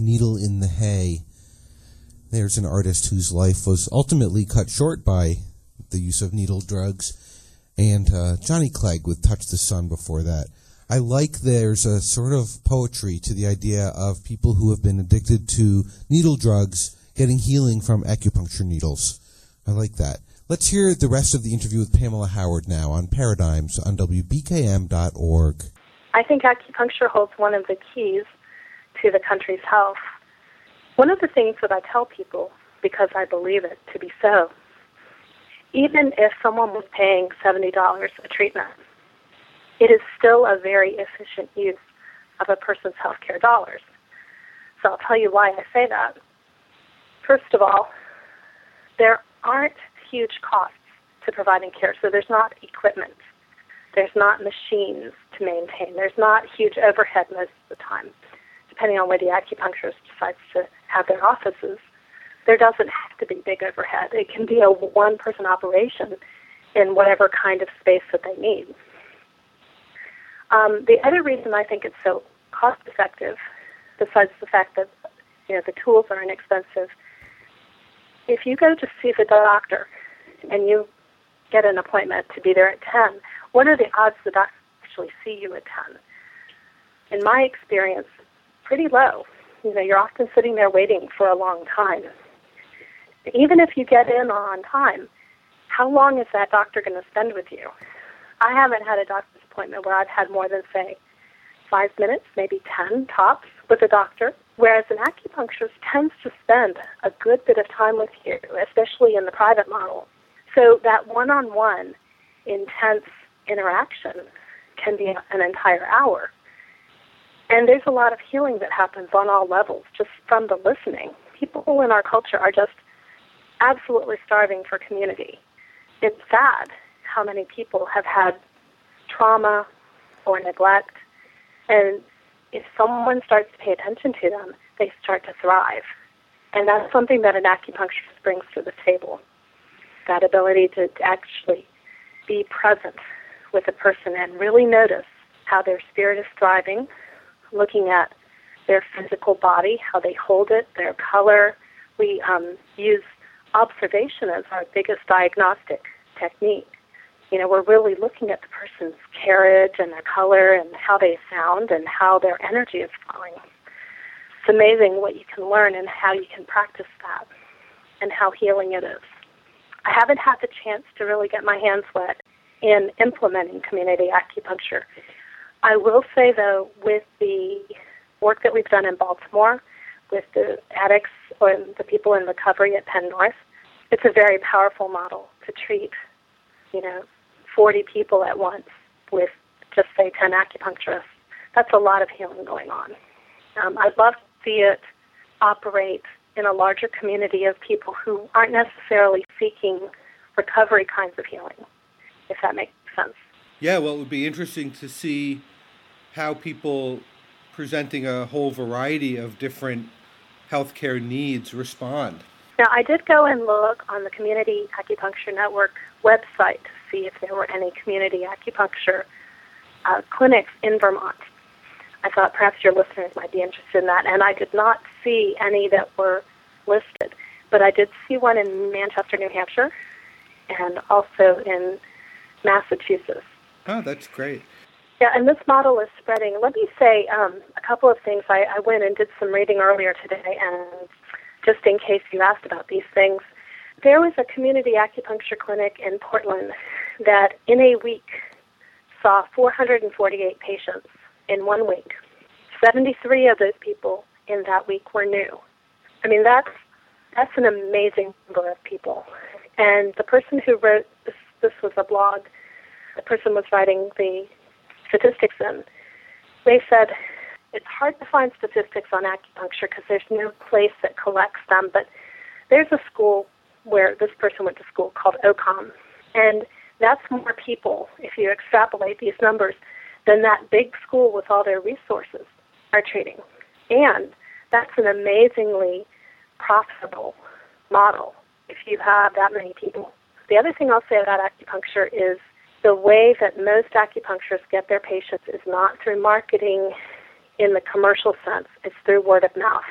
Needle in the Hay. There's an artist whose life was ultimately cut short by the use of needle drugs, and uh, Johnny Clegg with Touch the Sun before that. I like there's a sort of poetry to the idea of people who have been addicted to needle drugs getting healing from acupuncture needles. I like that. Let's hear the rest of the interview with Pamela Howard now on Paradigms on WBKM.org. I think acupuncture holds one of the keys to the country's health. One of the things that I tell people, because I believe it to be so, even if someone was paying $70 a treatment, it is still a very efficient use of a person's healthcare dollars. So I'll tell you why I say that. First of all, there aren't huge costs to providing care. So there's not equipment, there's not machines to maintain, there's not huge overhead most of the time depending on where the acupuncturist decides to have their offices, there doesn't have to be big overhead. It can be a one person operation in whatever kind of space that they need. Um, the other reason I think it's so cost effective, besides the fact that you know the tools are inexpensive, if you go to see the doctor and you get an appointment to be there at 10, what are the odds the doctor actually see you at 10? In my experience, pretty low. You know, you're often sitting there waiting for a long time. Even if you get in on time, how long is that doctor going to spend with you? I haven't had a doctor's appointment where I've had more than, say, five minutes, maybe 10 tops with a doctor, whereas an acupuncturist tends to spend a good bit of time with you, especially in the private model. So that one on one intense interaction can be an entire hour. And there's a lot of healing that happens on all levels just from the listening. People in our culture are just absolutely starving for community. It's sad how many people have had trauma or neglect, and if someone starts to pay attention to them, they start to thrive. And that's something that an acupuncturist brings to the table that ability to, actually be present with a person and really notice how their spirit is thriving, looking at their physical body, how they hold it, their color. We um, use observation as our biggest diagnostic technique. You know, we're really looking at the person's carriage and their color and how they sound and how their energy is flowing. It's amazing what you can learn and how you can practice that and how healing it is. I haven't had the chance to really get my hands wet in implementing community acupuncture. I will say, though, with the work that we've done in Baltimore, with the addicts or the people in recovery at Penn North, it's a very powerful model to treat, you know, 40 people at once with just say 10 acupuncturists. That's a lot of healing going on. Um, I'd love to see it operate in a larger community of people who aren't necessarily seeking recovery kinds of healing, if that makes sense. Yeah, well, it would be interesting to see how people presenting a whole variety of different healthcare needs respond. Now, I did go and look on the Community Acupuncture Network website to see if there were any community acupuncture uh, clinics in Vermont. I thought perhaps your listeners might be interested in that, and I did not see any that were listed. But I did see one in Manchester, New Hampshire, and also in Massachusetts. Oh, that's great. Yeah, and this model is spreading. Let me say um, a couple of things. I, I went and did some reading earlier today, and just in case you asked about these things, there was a community acupuncture clinic in Portland that in a week saw 448 patients in one week. 73 of those people in that week were new. I mean, that's that's an amazing number of people. And the person who wrote this, this was a blog. The person was writing the statistics in. They said it's hard to find statistics on acupuncture because there's no place that collects them, but there's a school where this person went to school called OCOM, and that's more people, if you extrapolate these numbers, than that big school with all their resources are treating. And that's an amazingly profitable model if you have that many people. The other thing I'll say about acupuncture is the way that most acupuncturists get their patients is not through marketing in the commercial sense, it's through word of mouth.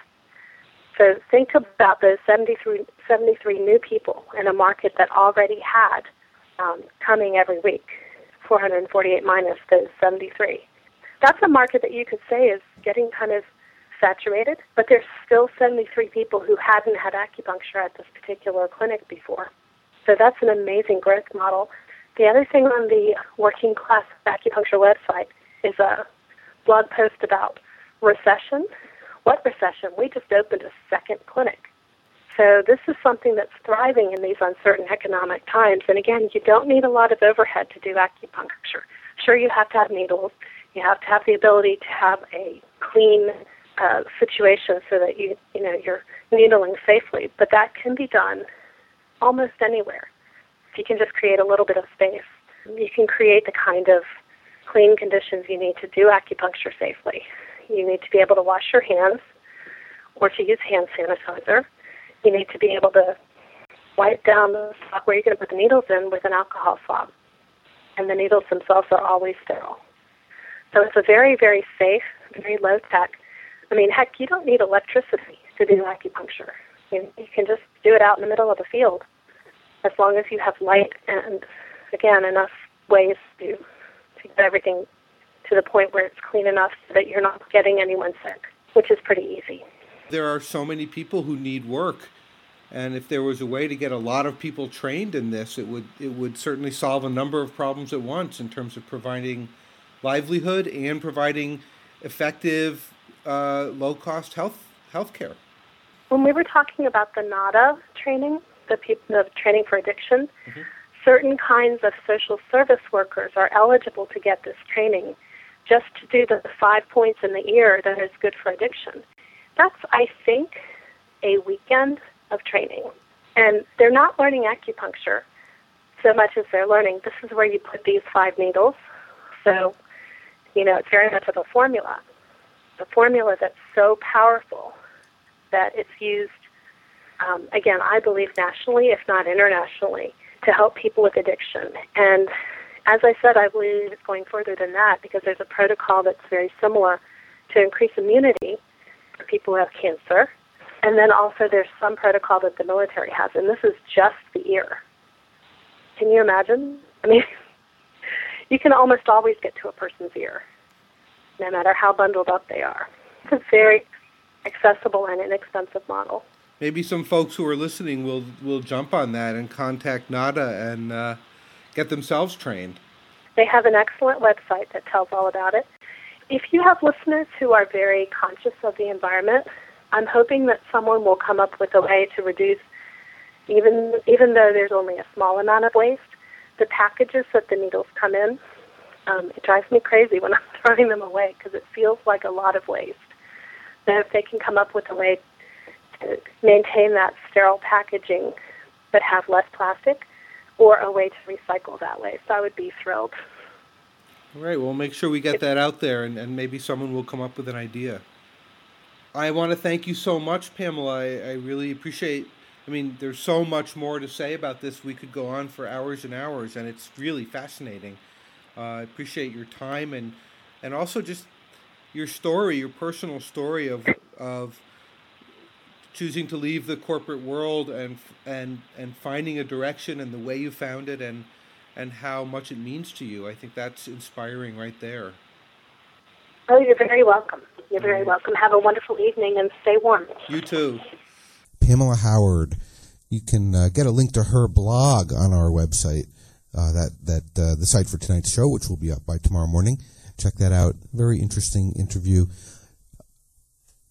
So think about those 73, 73 new people in a market that already had um, coming every week, 448 minus those 73. That's a market that you could say is getting kind of saturated, but there's still 73 people who hadn't had acupuncture at this particular clinic before. So that's an amazing growth model. The other thing on the working class acupuncture website is a blog post about recession. What recession? We just opened a second clinic. So this is something that's thriving in these uncertain economic times. And again, you don't need a lot of overhead to do acupuncture. Sure, you have to have needles. You have to have the ability to have a clean uh, situation so that you you know you're needling safely. But that can be done almost anywhere. If you can just create a little bit of space, you can create the kind of clean conditions you need to do acupuncture safely. You need to be able to wash your hands or to use hand sanitizer. You need to be able to wipe down the spot where you're going to put the needles in with an alcohol swab. And the needles themselves are always sterile. So it's a very, very safe, very low tech. I mean, heck, you don't need electricity to do acupuncture. You, you can just do it out in the middle of the field as long as you have light and, again, enough ways to, to get everything to the point where it's clean enough so that you're not getting anyone sick, which is pretty easy. There are so many people who need work. And if there was a way to get a lot of people trained in this, it would it would certainly solve a number of problems at once in terms of providing livelihood and providing effective, uh, low cost health health care. When we were talking about the NADA training, the, peop the training for addiction, mm-hmm. certain kinds of social service workers are eligible to get this training just to do the five points in the ear that is good for addiction. That's, I think, a weekend of training. And they're not learning acupuncture so much as they're learning this is where you put these five needles. So, you know, it's very much of a formula. A formula that's so powerful that it's used, um, again, I believe nationally, if not internationally, to help people with addiction. And as I said, I believe it's going further than that because there's a protocol that's very similar to increase immunity for people who have cancer. And then also there's some protocol that the military has, and this is just the ear. Can you imagine? I mean, you can almost always get to a person's ear, no matter how bundled up they are. It's a very accessible and inexpensive model. Maybe some folks who are listening will will jump on that and contact NADA and uh, get themselves trained. They have an excellent website that tells all about it. If you have listeners who are very conscious of the environment, I'm hoping that someone will come up with a way to reduce, even even though there's only a small amount of waste, the packages that the needles come in. Um, it drives me crazy when I'm throwing them away because it feels like a lot of waste. So if they can come up with a way maintain that sterile packaging but have less plastic, or a way to recycle that way. So I would be thrilled. All right, well, make sure we get that out there, and, and maybe someone will come up with an idea. I want to thank you so much, Pamela. I, I really appreciate. I mean, there's so much more to say about this. We could go on for hours and hours, and it's really fascinating. Uh, I appreciate your time and and also just your story, your personal story of of choosing to leave the corporate world and and and finding a direction and the way you found it and and how much it means to you. I think that's inspiring right there. Oh, you're very welcome. You're very welcome. Have a wonderful evening and stay warm. You too. Pamela Howard. You can uh, get a link to her blog on our website. Uh, that that uh, the site for tonight's show, which will be up by tomorrow morning. Check that out. Very interesting interview.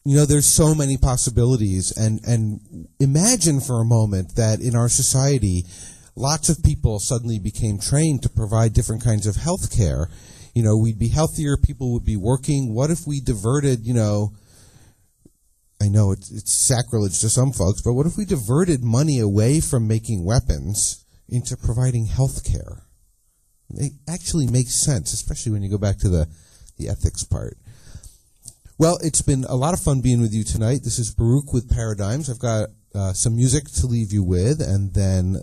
You know, there's so many possibilities, and and imagine for a moment that in our society, lots of people suddenly became trained to provide different kinds of health care you know, we'd be healthier, people would be working. What if we diverted, you know, I know it's, it's sacrilege to some folks, but what if we diverted money away from making weapons into providing health care? It actually makes sense, especially when you go back to the, the ethics part. Well, it's been a lot of fun being with you tonight. This is Baruch with Paradigms. I've got uh, some music to leave you with, and then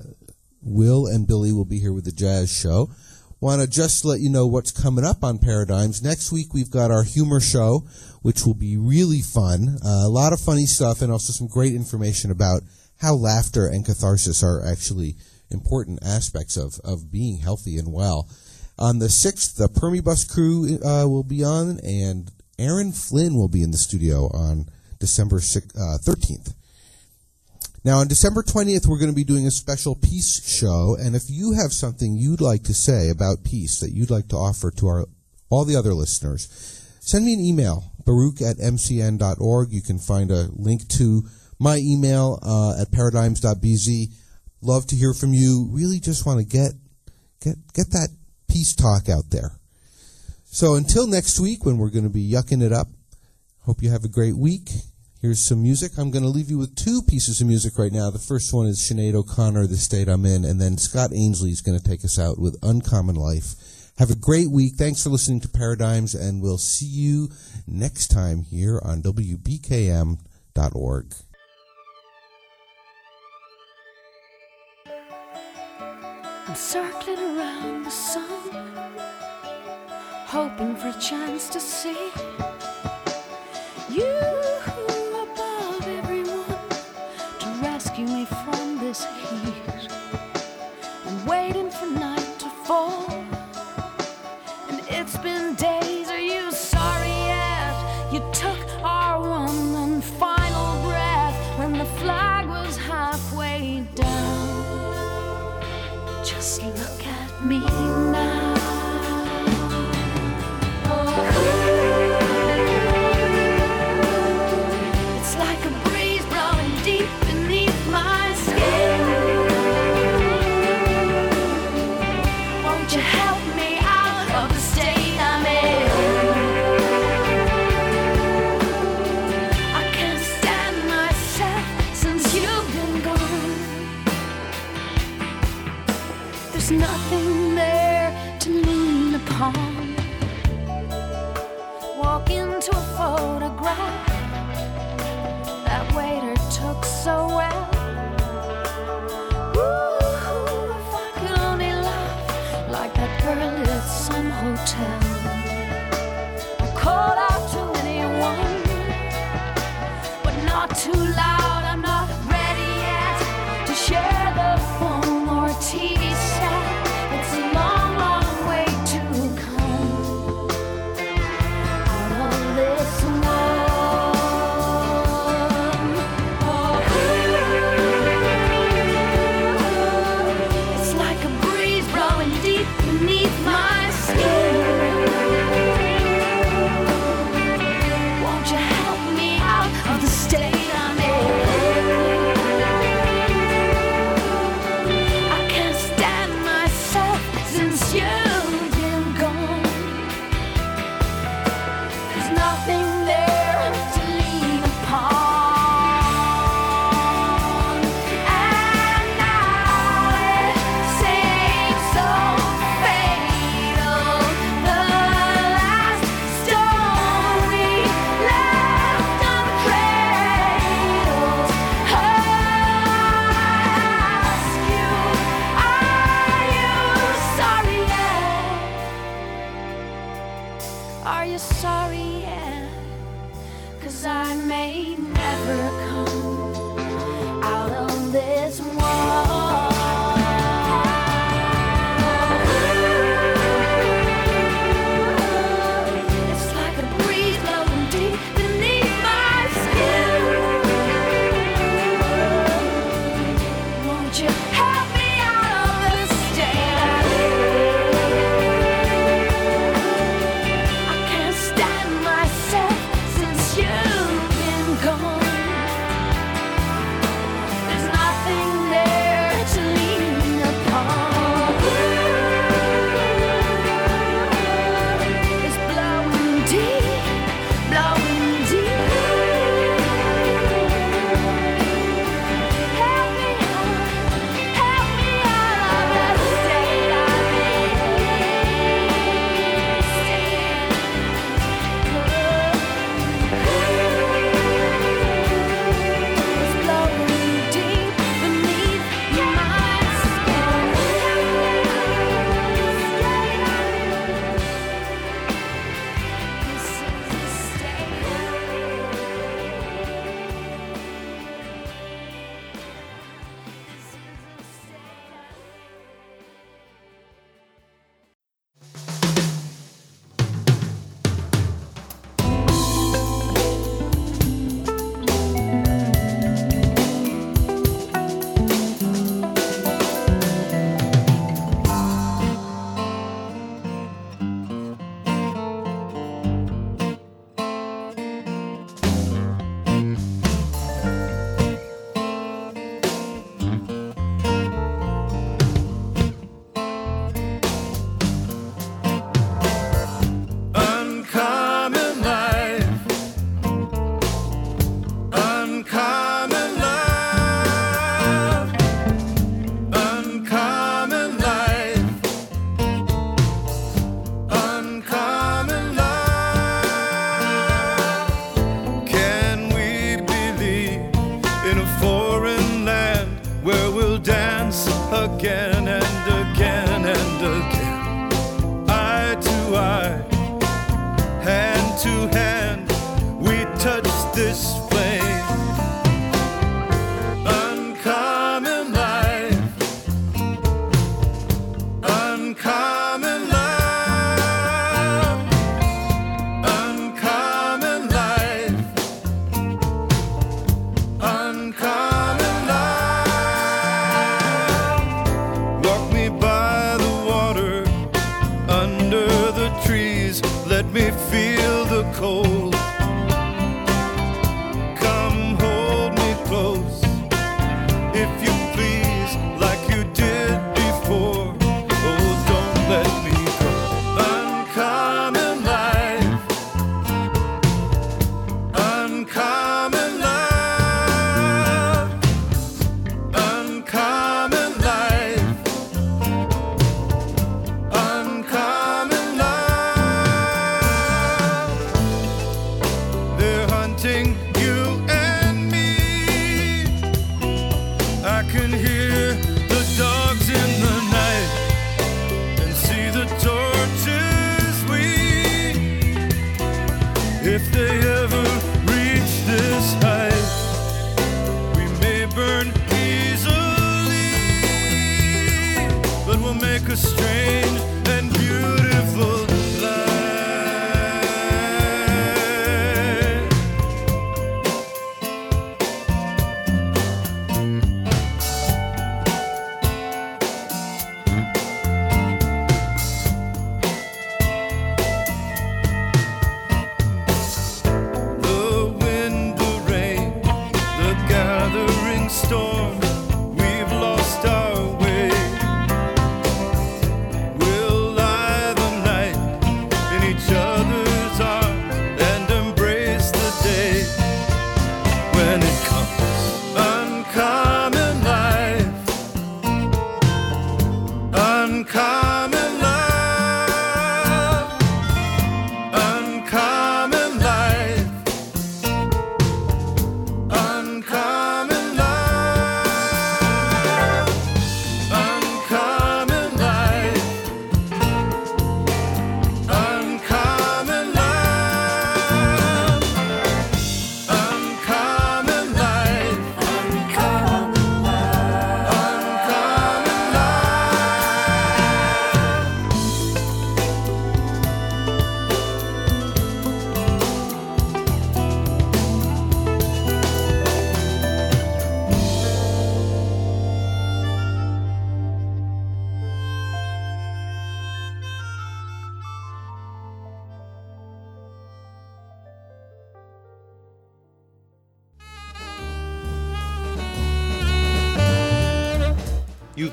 Will and Billy will be here with the jazz show. Want to just let you know what's coming up on Paradigms. Next week, we've got our humor show, which will be really fun. Uh, a lot of funny stuff, and also some great information about how laughter and catharsis are actually important aspects of, of being healthy and well. On the 6th, the Permibus crew uh, will be on, and Aaron Flynn will be in the studio on December 6, uh, 13th. Now, on December 20th, we're going to be doing a special peace show, and if you have something you'd like to say about peace that you'd like to offer to our all the other listeners, send me an email, baruch at mcn.org. You can find a link to my email uh, at paradigms.bz. Love to hear from you. Really just want to get, get, get that peace talk out there. So until next week when we're going to be yucking it up, hope you have a great week. Here's some music. I'm going to leave you with two pieces of music right now. The first one is Sinead O'Connor, The State I'm In, and then Scott Ainslie is going to take us out with Uncommon Life. Have a great week. Thanks for listening to Paradigms, and we'll see you next time here on WBKM.org. I'm circling around the sun, hoping for a chance to see you who above everyone to rescue me from this heat.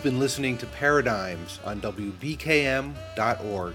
Been listening to Paradigms on WBKM.org.